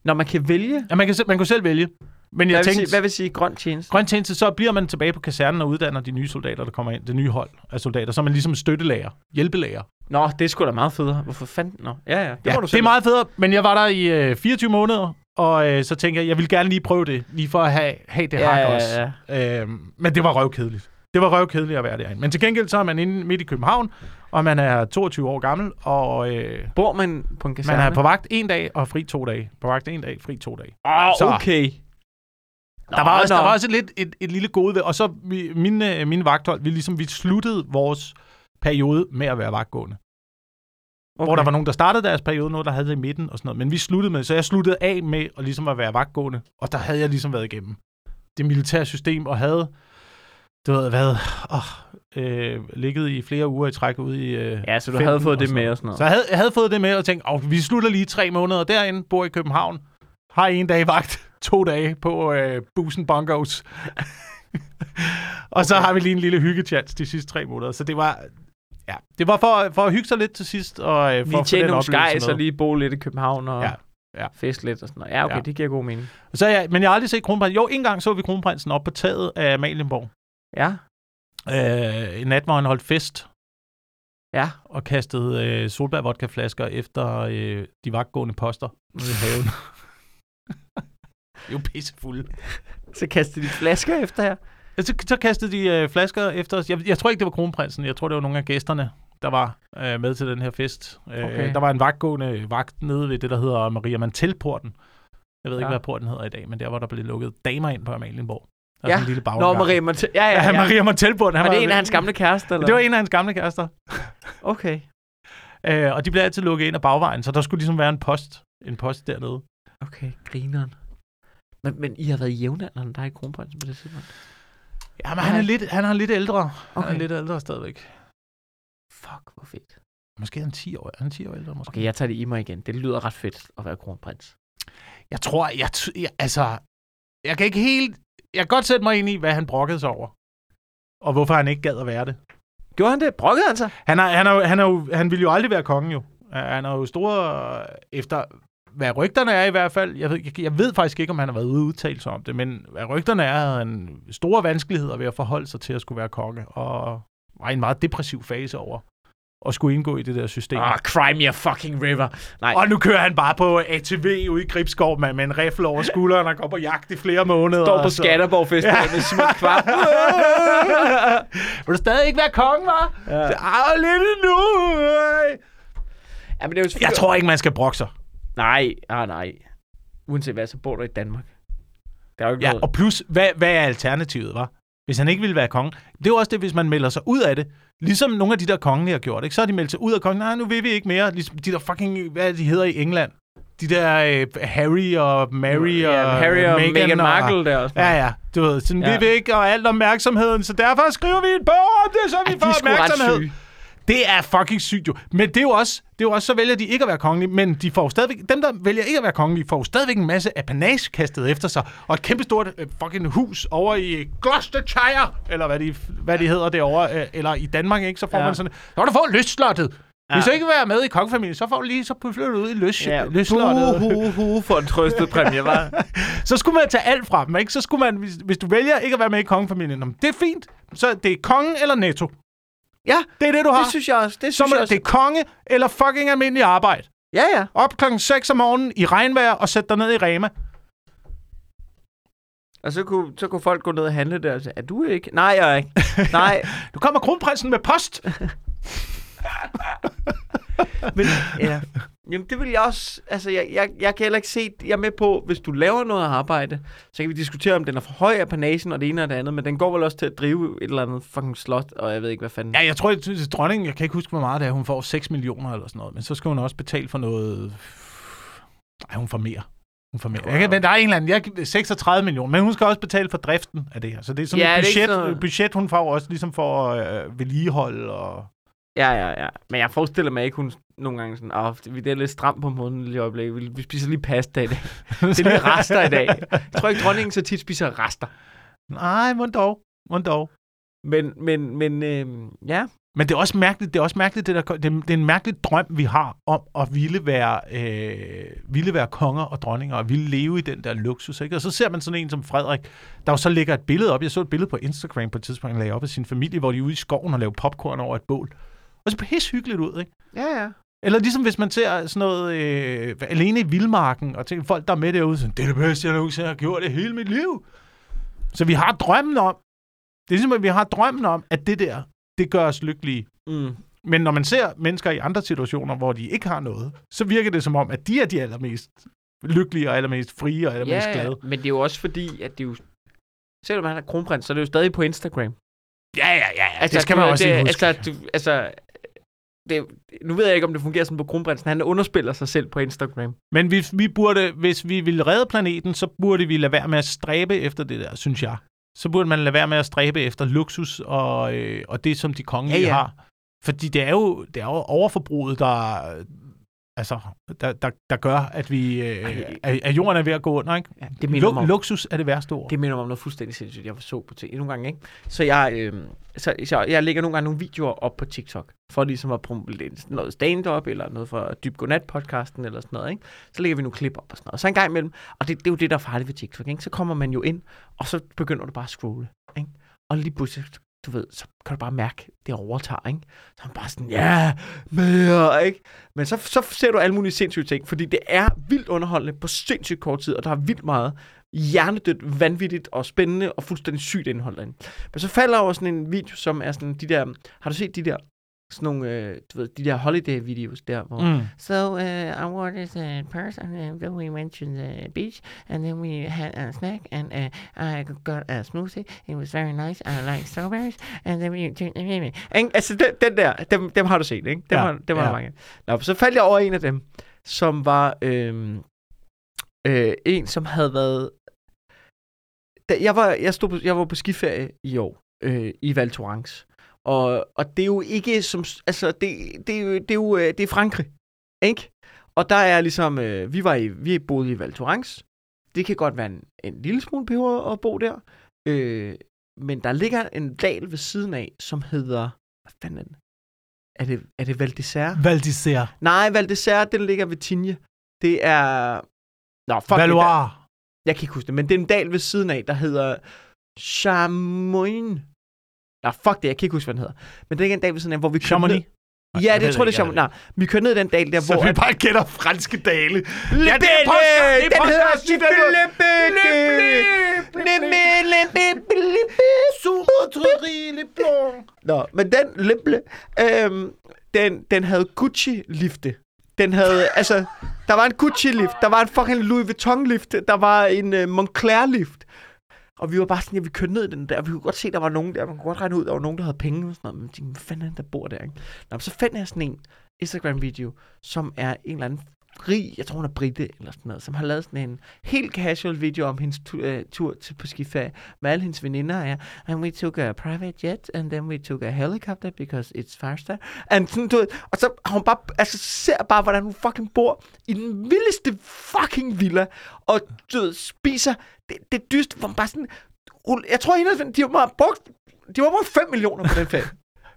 Når man kan vælge, Ja, man, kan, man kunne selv vælge. Men jeg hvad, vil tænkte, sige, hvad vil sige grøn tjeneste? grøn tjeneste, så bliver man tilbage på kasernen og uddanner de nye soldater, der kommer ind. Det nye hold af soldater. Så er man ligesom støttelærer. Hjælpelærer. Nå, det er sgu da meget federe. Hvorfor fanden? Nå, ja, ja. Det, Ja, du det er meget federe. Men jeg var der i øh, 24 måneder, og øh, så tænker jeg, jeg vil gerne lige prøve det. Lige for at have, have det Ja, hak ja, også. ja. Øhm, men det var røvkedeligt. Det var røvkedeligt at være derinde. Men til gengæld så er man inde midt i København, og man er 22 år gammel, og øh, Bor man på en kaserne? man er på vagt en dag og fri to dage. På vagt en dag, fri to dage. Åh, Så- okay. Der var, også, nå. der var også lidt et, et lille gode ved, og så vi, mine, øh, mine vagthold, vi ligesom vi sluttede vores periode med at være vagtgående. Okay. Hvor der var nogen, der startede deres periode, nogen, der havde det i midten og sådan noget. Men vi sluttede med, så jeg sluttede af med at, ligesom at være vagtgående, og der havde jeg ligesom været igennem det militære system, og havde, du ved hvad, åh, øh, ligget i flere uger i træk ude i øh, Ja, så du havde fået det med noget. og sådan noget. Så jeg havde, jeg havde fået det med og tænkt, oh, vi slutter lige tre måneder derinde, bor i København, har en dag vagt, to dage på øh, Busen Bungos. og så Okay. har vi lige en lille hyggechance de sidste tre måneder. Så det var, ja, det var for, for at hygge sig lidt til sidst, og øh, for Lige tjene nogle skejs og lige bo lidt i København og Ja, ja. fest lidt og sådan noget. Ja, okay, Ja. det giver god mening. Så jeg, men jeg har aldrig set kronprinsen. Jo, en gang så vi kronprinsen op på taget af Amalienborg. Ja, Øh, en nat, hvor han holdt fest ja. og kastede øh, solbærvodkaflasker efter øh, de vagtgående poster ude i haven. det er jo pissefulde. Så kastede de flasker efter her. Så, så kastede de øh, flasker efter os. Jeg, jeg tror ikke, det var kronprinsen. Jeg tror, det var nogle af gæsterne, der var øh, med til den her fest. Øh, Okay. Der var en vagtgående vagt nede ved det, der hedder Maria Mantelporten. Jeg ved ikke, Ja. hvad porten hedder i dag, men der var der blev lukket damer ind på Amalienborg. Der er Ja. en lille Nå, baggang. Marie Monte... Ja, ja, Ja, ja. Maria Mantelporten. han Var det var- en af hans gamle kærester? Eller? Det var en af hans gamle kærester. Okay. Øh, og de blev altid lukket ind af bagvejen, så der skulle ligesom være en post, en post dernede. Okay, grineren. Men, men I har været jævnaldrende, der er i kronprinsen på det tidspunkt? Ja, men han er lidt, han er lidt ældre. Han Okay. er lidt ældre stadigvæk. Fuck, hvor fedt. Måske er han 10 år, han er 10 år ældre, måske. Okay, jeg tager det i mig igen. Det lyder ret fedt at være kronprins. Jeg tror, jeg, jeg, altså, jeg kan ikke helt, jeg kan godt sætte mig ind i, hvad han brokkede sig over. Og hvorfor han ikke gad at være det. Gjorde han det? Brokkede han sig? Han, er, han, er, han, er jo, han ville jo aldrig være kongen jo. Han er jo stor, efter hvad rygterne er i hvert fald. Jeg ved, jeg, jeg ved faktisk ikke, om han har været ude og udtale sig om det, men hvad rygterne er, havde han store vanskeligheder ved at forholde sig til at skulle være konge. Og var i en meget depressiv fase over at skulle indgå i det der system. Ah, cry me a fucking river. Nej, Og nu kører han bare på ATV ude i Gribskov med, med en rifle over skulderen og går på jagt i flere måneder. står på så- Skanderborg Festival Ja. med Simon Kvart. Vil du stadig ikke være konge, var? Ja. Ah, lidt endnu. ja, men det er jo selvfølgelig... Jeg tror ikke, man skal brokke sig. Nej, ah, nej. Uanset hvad, så bor du i Danmark. Der er jo ikke Ja, noget... og plus, hvad, hvad er alternativet, var? Hvis han ikke ville være konge. Det er jo også det, hvis man melder sig ud af det. Ligesom nogle af de der kongelige har gjort, ikke? Så har de meldt sig ud af kongen. Nej, nu vil vi ikke mere. Ligesom de der fucking, hvad de hedder i England? De der øh, Harry og Mary og ja, Harry og Meghan Meghan Markle der også. Ja, ja. Du ved, sådan, ja. Ja. vi vil ikke og alt opmærksomheden, så derfor skriver vi en bog om det, så vi Ej, får opmærksomhed. Det er fucking sygt jo. Men det er jo også, det er jo også så vælger de ikke at være kongelige, men de får jo stadigvæk, dem der vælger ikke at være kongelige, får stadigvæk en masse apanage kastet efter sig, og et kæmpestort øh, fucking hus over i Gloucestershire, eller hvad de, hvad de hedder derovre, øh, eller i Danmark, ikke? Så får ja. Man sådan, så kan du få lystslottet. Ja. Hvis du ikke vil være med i kongefamilien, så får du lige, så flytter du ud i løs, Ja, lystslottet. hu, hu, hu, for en trøstet præmie, var. Så skulle man tage alt fra dem, ikke? Så skulle man, hvis, hvis du vælger ikke at være med i kongefamilien, det er fint. Så det er kongen eller netto. Ja, Det er det, du har. det synes jeg også. Det så synes må, jeg også. det er konge eller fucking almindelig arbejde. Ja, ja. Op klokken 6 om morgenen i regnvejr og sæt dig ned i Rema. Og så kunne, så kunne folk gå ned og handle der og sige, er du ikke? Nej, jeg er ikke. Nej, Du kommer kronprinsen med post. men ja. Jamen, det vil jeg også... Altså, jeg, jeg, jeg kan heller ikke se... Jeg er med på, hvis du laver noget arbejde, så kan vi diskutere, om den er for høj af panagen og det ene og det andet, men den går vel også til at drive et eller andet fucking slot, og jeg ved ikke, hvad fanden... Ja, jeg tror, at dronningen, jeg kan ikke huske, hvor meget det er. Hun får 6 millioner eller sådan noget. Men så skal hun også betale for noget... Nej, hun får mere. Hun får mere. Jeg kan, men der er en eller anden, jeg, 36 millioner, men hun skal også betale for driften af det her. Så det er sådan Ja, et budget, sådan budget, hun får også ligesom for øh, vedligehold og... Ja, ja, ja. Men jeg forestiller mig ikke, hun nogle gange sådan, åh, vi er lidt stram på måden lige i øjeblikket. Vi, vi spiser lige pasta i dag. Det er lige rester i dag. Jeg tror ikke, dronningen så tit spiser rester. Nej, må dog. Må dog. Men, men, men øh, ja. Men det er også mærkeligt, det er også mærkeligt, det, der, det, det er en mærkelig drøm, vi har om at ville være, øh, ville være konger og dronninger, og ville leve i den der luksus. Ikke? Og så ser man sådan en som Frederik, der jo så lægger et billede op. Jeg så et billede på Instagram på et tidspunkt, han lagde op af sin familie, hvor de er ude i skoven og laver popcorn over et bål. Og så pisse hyggeligt ud, ikke? Ja, ja. Eller ligesom hvis man ser sådan noget øh, alene i vildmarken, og tænker folk, der er med derude, sådan, det er det bedste, jeg nogensinde har gjort i hele mit liv. Så vi har drømmen om, det er ligesom, at vi har drømmen om, at det der, det gør os lykkelige. Mm. Men når man ser mennesker i andre situationer, hvor de ikke har noget, så virker det som om, at de er de allermest lykkelige og allermest frie og allermest Ja, glade. men det er jo også fordi, at det jo... Selvom han er kronprins, så er det jo stadig på Instagram. Ja, ja, ja. Altså, det skal man også det, huske. Altså, du, altså det, nu ved jeg ikke, om det fungerer sådan på kronprinsen. Han underspiller sig selv på Instagram. Men vi, vi burde, hvis vi ville redde planeten, så burde vi lade være med at stræbe efter det der, synes jeg. Så burde man lade være med at stræbe efter luksus og, øh, og det, som de kongelige Ja, ja. har. Fordi det er jo, det er jo overforbruget, der, altså, der, der, der gør, at, vi, øh, Ej. at, at jorden er ved at gå under. Ikke? Ja, det minder mig Luk, om, luksus er det værste ord. det minder mig om noget fuldstændig sindssygt, jeg så på ting nogle gange, ikke? Så jeg, øh, så, så jeg lægger nogle gange nogle videoer op på TikTok, for ligesom at promovere noget stand-up, eller noget fra Dyb Godnat podcasten, eller sådan noget, ikke? Så lægger vi nogle klip op og sådan noget. Og så en gang imellem, og det, det er jo det, der er farligt ved TikTok, ikke? Så kommer man jo ind, og så begynder du bare at scrolle, ikke? Og lige pludselig, du ved, så kan du bare mærke, det overtager, ikke? Så han bare sådan, ja, mere, ikke? Men så, så ser du alle mulige sindssyge ting, fordi det er vildt underholdende på sindssygt kort tid, og der er vildt meget hjernedødt, vanvittigt og spændende og fuldstændig sygt indhold derinde. Men så falder over sådan en video, som er sådan de der, har du set de der, sådan nogle, øh, du ved, de der holiday-videos der, hvor, Mm. So uh, I wore this uh, purse, and uh, then we went to the beach, and then we had a snack, and uh, I got a smoothie. It was very nice. I like strawberries, and then we Ikke? Altså den, den der, dem, dem har du set, ikke? Dem Ja, har, dem har ja. du mange. Nå, så faldt jeg over en af dem, som var øhm, øh, en, som havde været da, jeg, var, jeg, stod på, jeg var på skiferie i år øh, i Val Thorens. Og, og det er jo ikke som... Altså, det, det, er jo, det, er jo øh, det er Frankrig, ikke? Og der er ligesom... Øh, vi var i, vi boede i Val Thorens. Det kan godt være en, en lille smule peber at bo der. Øh, men der ligger en dal ved siden af, som hedder... Hvad fanden er den? Er det, er det Val d'Isère? Val d'Isère. Nej, Val d'Isère, den ligger ved Tigne. Det er... Nå, fuck det, Valois. Jeg kan ikke huske det, men det er en dal ved siden af, der hedder Chamoin. Nå, fuck det, jeg kan ikke huske, hvad den hedder. Men det er ikke en dal ved siden af, hvor vi Chamonix. ned. Nej, Ja, jeg det ved tror det jeg, er Chamonix. Nej, vi kører ned den dal der, Så hvor... vi at- bare gætter franske dale. Le Ja, det er påske, det er den påske, hedder. Nå, men den limple, øhm, den, den havde Gucci-lifte. Den havde, altså, der var en Gucci-lift, der var en fucking Louis Vuitton-lift, der var en uh, Moncler-lift. Og vi var bare sådan, at vi kørte ned i den der, og vi kunne godt se, der var nogen der, man kunne godt regne ud, at der var nogen, der havde penge og sådan noget, men jeg tænkte, hvad fanden er det, der bor der, ikke? Nå, men så fandt jeg sådan en Instagram-video, som er en eller anden rig, jeg tror hun er brite eller sådan noget, som har lavet sådan en helt casual video om hendes tu- uh, tur til på skiferie med alle hendes veninder ja. and we took a private jet and then we took a helicopter because it's faster and sådan, du ved, og så har hun bare, altså ser bare, hvordan hun fucking bor i den vildeste fucking villa, og du ved, spiser det, det dyst, hvor man bare sådan, jeg tror, at de har brugt, de var brugt 5 millioner på den ferie.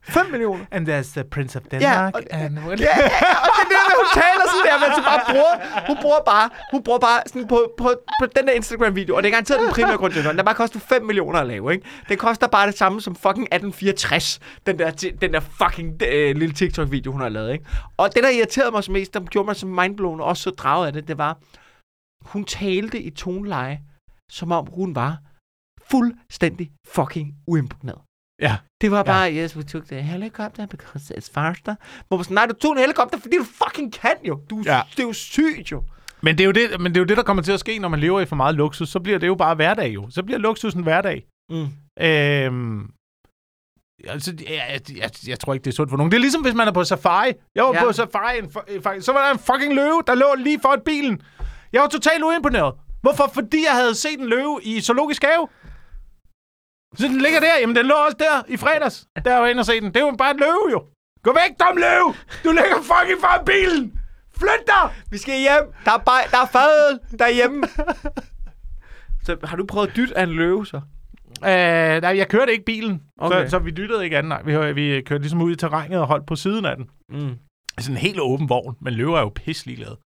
5 millioner. And there's the Prince of Ja, Denmark. og, and... ja, ja, ja, og det er det, hun taler sådan der, men så bare bruger, hun bruger bare, hun bruger bare sådan på, på, på den der Instagram-video, og det er garanteret den primære grund til, at den der bare koster 5 millioner at lave, ikke? Det koster bare det samme som fucking 1864, den der, den der fucking øh, lille TikTok-video, hun har lavet, ikke? Og det, der irriterede mig som mest, der gjorde mig så mindblown, og også så draget af det, det var, hun talte i toneleje, som om hun var fuldstændig fucking uimponeret. Ja. Det var bare, ja. yes, we took the helicopter because it's faster. Hvor man sådan, nej, du tog en helikopter, fordi du fucking kan jo. Du, Ja. Det er jo sygt jo. Men det, er jo det, men det er jo det, der kommer til at ske, når man lever i for meget luksus. Så bliver det jo bare hverdag jo. Så bliver luksusen hverdag. Mm. Øhm, altså, jeg, jeg, jeg, tror ikke, det er sundt for nogen. Det er ligesom, hvis man er på safari. Jeg var ja. På safari, en, en, så var der en fucking løve, der lå lige foran bilen. Jeg var totalt uimponeret. Hvorfor? Fordi jeg havde set en løve i zoologisk have. Så den ligger der. Jamen, den lå også der i fredags. Der var inde og se den. Det er jo bare en løve, jo. Gå væk, dum løve! Du ligger fucking foran bilen! Flyt dig! Vi skal hjem. Der er, bare, der er fadøl derhjemme. så har du prøvet at dytte af en løve, så? Øh, nej, jeg kørte ikke bilen, okay. Okay. så, så vi dyttede ikke anden. Nej, vi, vi kørte ligesom ud i terrænet og holdt på siden af den. Mm. Sådan en helt åben vogn, men løver er jo pisselig glade.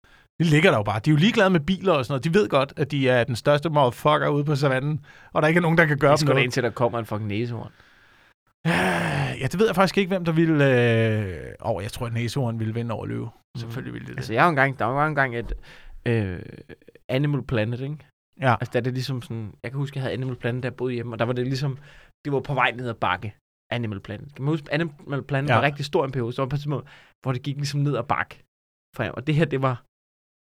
De ligger der jo bare. De er jo ligeglade med biler og sådan noget. De ved godt, at de er den største motherfucker ude på savannen, og der er ikke nogen, der kan gøre Det dem noget. indtil, der kommer en fucking næsehorn. Ja, det ved jeg faktisk ikke, hvem der ville... Øh... Oh, jeg tror, at næsehorn ville vinde over løve. Selvfølgelig ville det det. Altså, jeg har engang, der var engang et øh, Animal Planet, ikke? Ja. Altså, der er det ligesom sådan... Jeg kan huske, jeg havde Animal Planet, der boede hjemme, og der var det ligesom... Det var på vej ned ad bakke. Animal Planet. Kan man huske, Animal Planet Ja. var rigtig stor en periode. Så var på et tidspunkt, hvor det gik ligesom ned ad bakke. For, og det her, det var...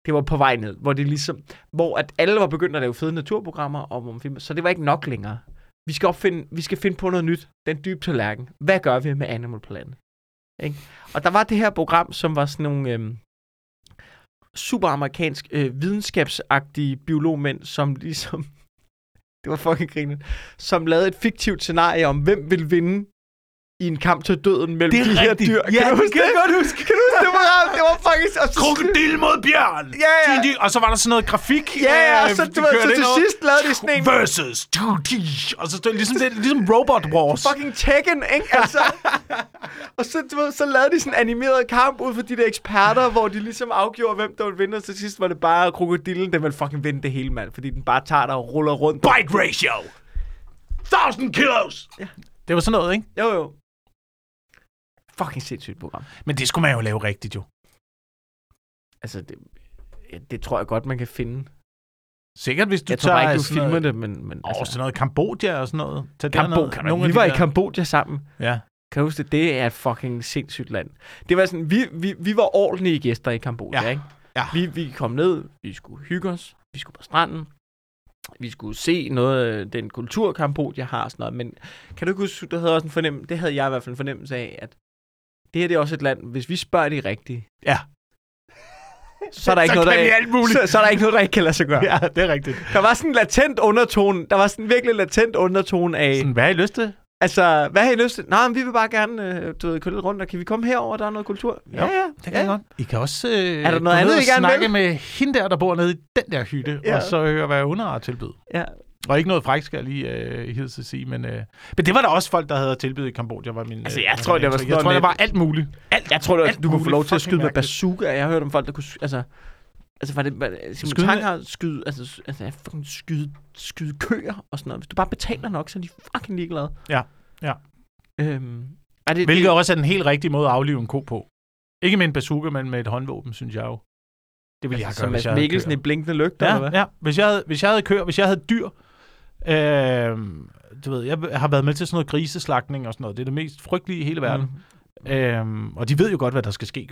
Det var på vej ned, hvor det ligesom... Hvor at alle var begyndt at lave fede naturprogrammer, og hvor så det var ikke nok længere. Vi skal, opfinde, vi skal finde på noget nyt. Den dybe tallerken. Hvad gør vi med Animal Planet? Ikke? Og der var det her program, som var sådan nogle øhm, superamerikansk øh, videnskabsagtige biologmænd, som ligesom, det var fucking grinet, som lavede et fiktivt scenarie om, hvem vil vinde i en kamp til døden mellem Det er de her rigtigt. dyr. Ja, kan du huske kan det? godt huske. Kan du huske det program? Det var faktisk... Og så, Krokodil mod bjørn! Ja, ja. Og så var der sådan noget grafik. ja, ja, og øh, så, de du så til sidst lavede de sådan en Versus. Og så stod ligesom, det, ligesom Robot Wars. fucking Tekken, ikke? Altså. og så, du ved, så lavede de sådan en animeret kamp ud for de der eksperter, hvor de ligesom afgjorde, hvem der ville vinde, og til sidst var det bare krokodillen, der ville fucking vinde det hele, mand. Fordi den bare tager dig og ruller rundt. Bite ratio. 1000 kilos. Ja. Det var sådan noget, ikke? Jo, jo. Fucking sindssygt program. Men det skulle man jo lave rigtigt, jo. Altså, det, det tror jeg godt, man kan finde. Sikkert, hvis du Jeg tror tager bare ikke, du filmer noget, det, men... men Åh, sådan noget Kambodja og sådan noget. Tag Kambodja, derned. Nogle af vi de var i der- Kambodja sammen. Ja. Kan du huske det? Det er et fucking sindssygt land. Det var sådan, vi, vi, vi var ordentlige gæster i Kambodja, Ja. ikke? Ja. Vi, vi kom ned, vi skulle hygge os, vi skulle på stranden, vi skulle se noget af den kultur, Kambodja har og sådan noget. Men kan du ikke huske, det havde, også en fornem- det havde jeg i hvert fald en fornemmelse af, at det her det er også et land, hvis vi spørger de rigtige, Ja. så er der ikke, Så noget, der. Så, så er der ikke noget, der ikke kan lade sig gøre. Ja, det er rigtigt. Der var sådan en latent undertone, der var sådan en virkelig latent undertone af, Sådan, hvad har I lyst til? altså, hvad har I lyst til? Nej, men vi vil bare gerne, øh, du ved, køre lidt rundt, og kan vi komme herover, der er noget kultur? Jo, det kan ja. godt. I kan også øh, Er der noget andet, I gerne snakke vil? med hende der, der bor nede i den der hytte, Ja. og så høre, hvad hun har at tilbyde. Ja. Og ikke noget frækt, skal jeg lige øh, hilse at sige, men, øh, men det var der også folk, der havde tilbydet i Kambodja. Var min, Altså, øh, jeg tror, det var sådan Jeg tror, det var alt muligt. Alt, jeg tror, det var, alt du kunne få lov til at skyde med bazooka. Jeg har hørt om folk, der kunne... Altså, altså var det... Var, det- Simon Skyde Tang har skyde, altså, altså jeg fucking skyde, skyde køer og sådan noget. Hvis du bare betaler nok, så er de fucking ligeglade. Ja, ja. Øhm, er det, Hvilket det, også er den helt rigtige måde at aflive en ko på. Ikke med en bazooka, men med et håndvåben, synes jeg jo. Det ville jeg altså, gøre, som hvis jeg havde Mikkelsen i blinkende lygter, eller Ja, hvad? ja. Hvis jeg havde, hvis jeg havde køer, hvis jeg havde dyr, øh, du ved, jeg har været med til sådan noget griseslagtning og sådan noget. Det er det mest frygtelige i hele verden. Mm. Øhm, og de ved jo godt, hvad der skal ske?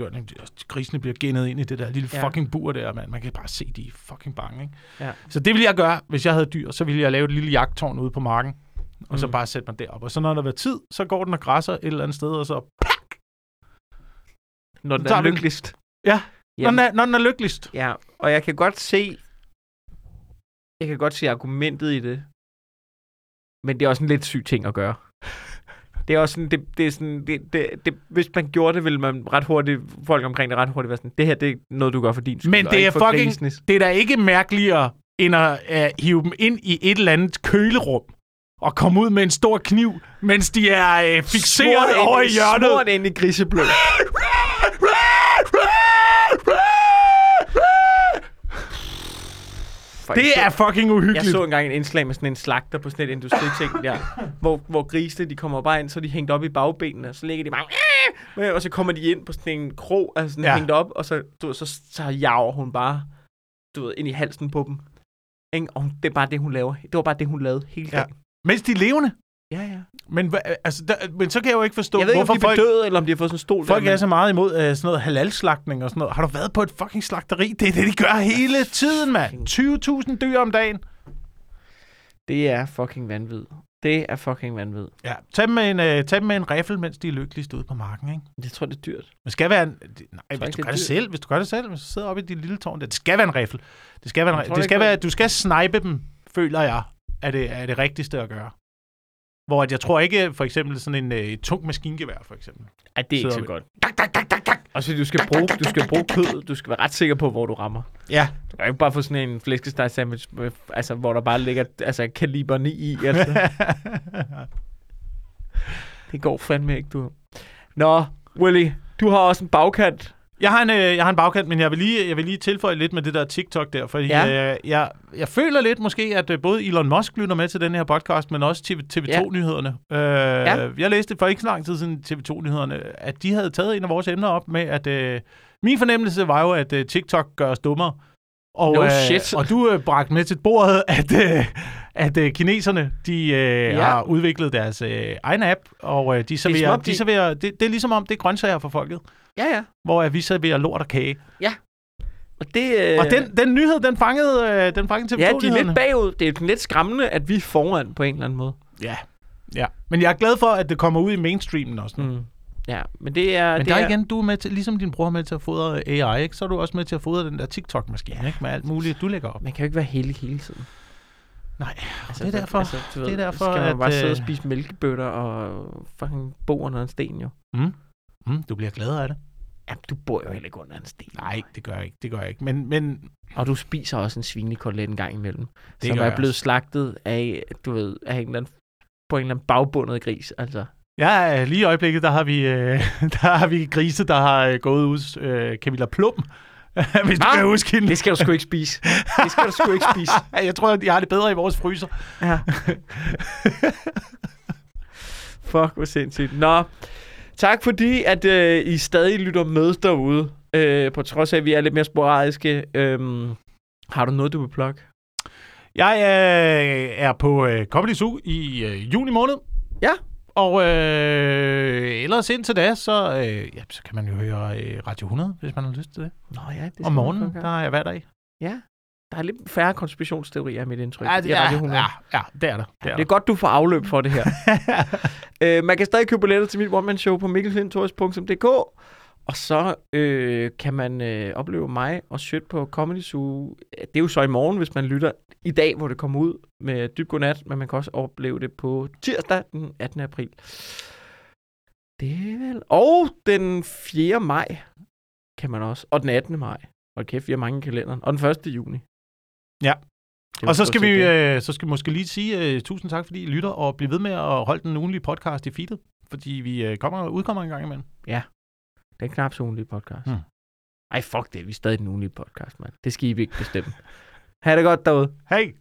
Grisene bliver genet ind i det der lille Ja. fucking bur der, mand. Man kan bare se, de er fucking bange, ikke? Ja. Så det ville jeg gøre, hvis jeg havde dyr. Så ville jeg lave et lille jagttårn ude på marken, og så Mm. bare sætte mig derop. Og så når der var tid, så går den og græsser et eller andet sted, og så... Når den er lykkeligst. Ja, Når den, er, når den er lykkeligst. ja, og jeg kan godt se... Jeg kan godt se argumentet i det. Men det er også en lidt syg ting at gøre. Det er også sådan, det, det er sådan, det, det, det, hvis man gjorde det, ville man ret hurtigt, folk omkring det ret hurtigt være sådan, det her, det er noget, du gør for din skyld. Men det er fucking- grisenes. Det er da ikke mærkeligere, end at uh, hive dem ind i et eller andet kølerum og komme ud med en stor kniv, mens de er uh, fixeret Smurt over ind- i hjørnet. Smurt ind i griseblod. Det er fucking Jeg uhyggeligt. så engang en indslag med sådan en slagter på sådan et industriting der, hvor, hvor grisene, de kommer bare ind, så de hængt op i bagbenene, og så ligger de bare, og så kommer de ind på sådan en krog, altså sådan Ja. ja. hængt op, og så, du ved, så, så jager hun bare, du ved, ind i halsen på dem. Ikke? Og det er bare det, hun laver. Det var bare det, hun lavede hele Ja. dagen. Mens de er levende. Ja, ja. Men, hva- altså, der, men så kan jeg jo ikke forstå, Jeg ved ikke, hvorfor om de er folk, bedøvet, eller om de har fået sådan en stol. folk der, er så meget imod uh, sådan noget halalslagtning og sådan noget. Har du været på et fucking slagteri? Det er det, de gør hele tiden, mand. 20.000 dyr om dagen. Det er fucking vanvid. Det er fucking vanvid. Ja, tag dem med en, uh, tag dem med en riffel, mens de er lykkeligst ude på marken, ikke? Jeg tror, det er dyrt. Det skal være en... det- Nej, ikke, hvis det du er gør det dyrt. selv, hvis du gør det selv, hvis du sidder oppe i dit lille tårn, der, det skal være en riffel. Det skal være en, Jeg ri- tror det skal være, du skal snipe dem, føler jeg, er det, er det rigtigste at gøre. Hvor at jeg tror ikke, for eksempel sådan en øh, tung maskingevær, for eksempel. Ej, det er ikke Så- så godt. Tak, tak, tak, tak, tak. Og så du skal bruge, du skal bruge kød. Du skal være ret sikker på, hvor du rammer. Ja, Du kan ikke bare få sådan en flæskesteg sandwich, med, altså, hvor der bare ligger altså, kaliber 9 i. Altså. det går fandme ikke, du. Nå, Willy, du har også en bagkant. Jeg har, en, øh, jeg har en bagkant, men jeg vil, lige, jeg vil lige tilføje lidt med det der TikTok der, fordi Ja. ja. øh, jeg, jeg føler lidt måske, at øh, både Elon Musk lytter med til den her podcast, men også TV, TV2-nyhederne. Øh, Ja. Jeg læste for ikke så lang tid siden TV2-nyhederne, at de havde taget en af vores emner op med, at øh, min fornemmelse var jo, at øh, TikTok gør os dummere. Og, No øh, shit. og du øh, bragte med til bordet, at, øh, at øh, kineserne de, øh, Ja. ja. har udviklet deres øh, egen app, og øh, de serverer, om de... de- De serverer det, det er ligesom om, det er grøntsager for folket Ja, ja. hvor at vi serverer lort og kage. Og, det, øh, Øh. Og den, den nyhed, den fangede, øh, den fangede TV2 Ja, de er lidt bagud. Det er lidt skræmmende, at vi er foran på en eller anden måde. Ja. ja. Men jeg er glad for, at det kommer ud i mainstreamen også. Mm. Mm. Ja, men det er... Men det der er igen, du er med til, ligesom din bror er med til at fodre AI, ikke? så er du også med til at fodre den der TikTok-maskine, Ja. ikke? Med alt muligt, du lægger op. Man kan jo ikke være heldig hele tiden. Nej, Altså, det er derfor, du det er derfor, skal man at, bare sidde og øh, spise mælkebøtter og fucking bo under en sten, jo. mm, du bliver glad af det. Ja, du bor jo heller ikke under en sten. Nej, det gør jeg ikke, det gør jeg ikke. Men, men Og du spiser også en svinekotelet en gang imellem. Det som er blevet også. slagtet af, du ved, af en eller anden, på en eller anden bagbundet gris. Altså, ja, lige i øjeblikket, der har vi, øh, der har vi grise, der har øh, gået ud, øh, Camilla Plum, hvis du Hva? kan huske hende. det skal du sgu ikke spise. Det skal du sgu ikke spise. Jeg tror, de har det bedre i vores fryser. Ja. Fuck, hvor sindssygt. Nå, tak fordi, at øh, I stadig lytter med derude. Øh, på trods af, at vi er lidt mere sporadiske. Øhm, har du noget, du vil plukke? Jeg øh, er på øh, Comedy Zoo i øh, juni måned. Ja. Og øh, ellers indtil da, så, øh, ja, så kan man jo høre øh, Radio 100, hvis man har lyst til det. Nå ja, det skal Om morgenen, der er jeg hver dag. Ja, der er lidt færre konspirationsteorier, er mit indtryk. Ja, i Radio 100. ja, ja, det er der. Det er Det er godt, du får afløb for det her. øh, man kan stadig købe billetter til mit one-man-show på mikkelfintoris.dk. Og så øh, kan man øh, opleve mig og Sjøt på Comedy Zoo. Det er jo så i morgen, hvis man lytter i dag, hvor det kommer ud med dyb godnat, men man kan også opleve det på tirsdag den 18. april. Det er vel... Og den 4. maj kan man også. Og den 18. maj. Og kæft, vi har mange i kalenderen. Og den 1. juni. Ja. Og så skal, vi, øh, så skal vi måske lige sige uh, tusind tak, fordi I lytter, og blive ved med at holde den ugenlige podcast i feedet, fordi vi uh, kommer, udkommer en gang imellem. Den knap så ugenlige podcast. Hmm. Ej, fuck det. Vi er stadig den ugenlige podcast, mand. Det skal I ikke bestemme. Ha' det godt derude. Hej!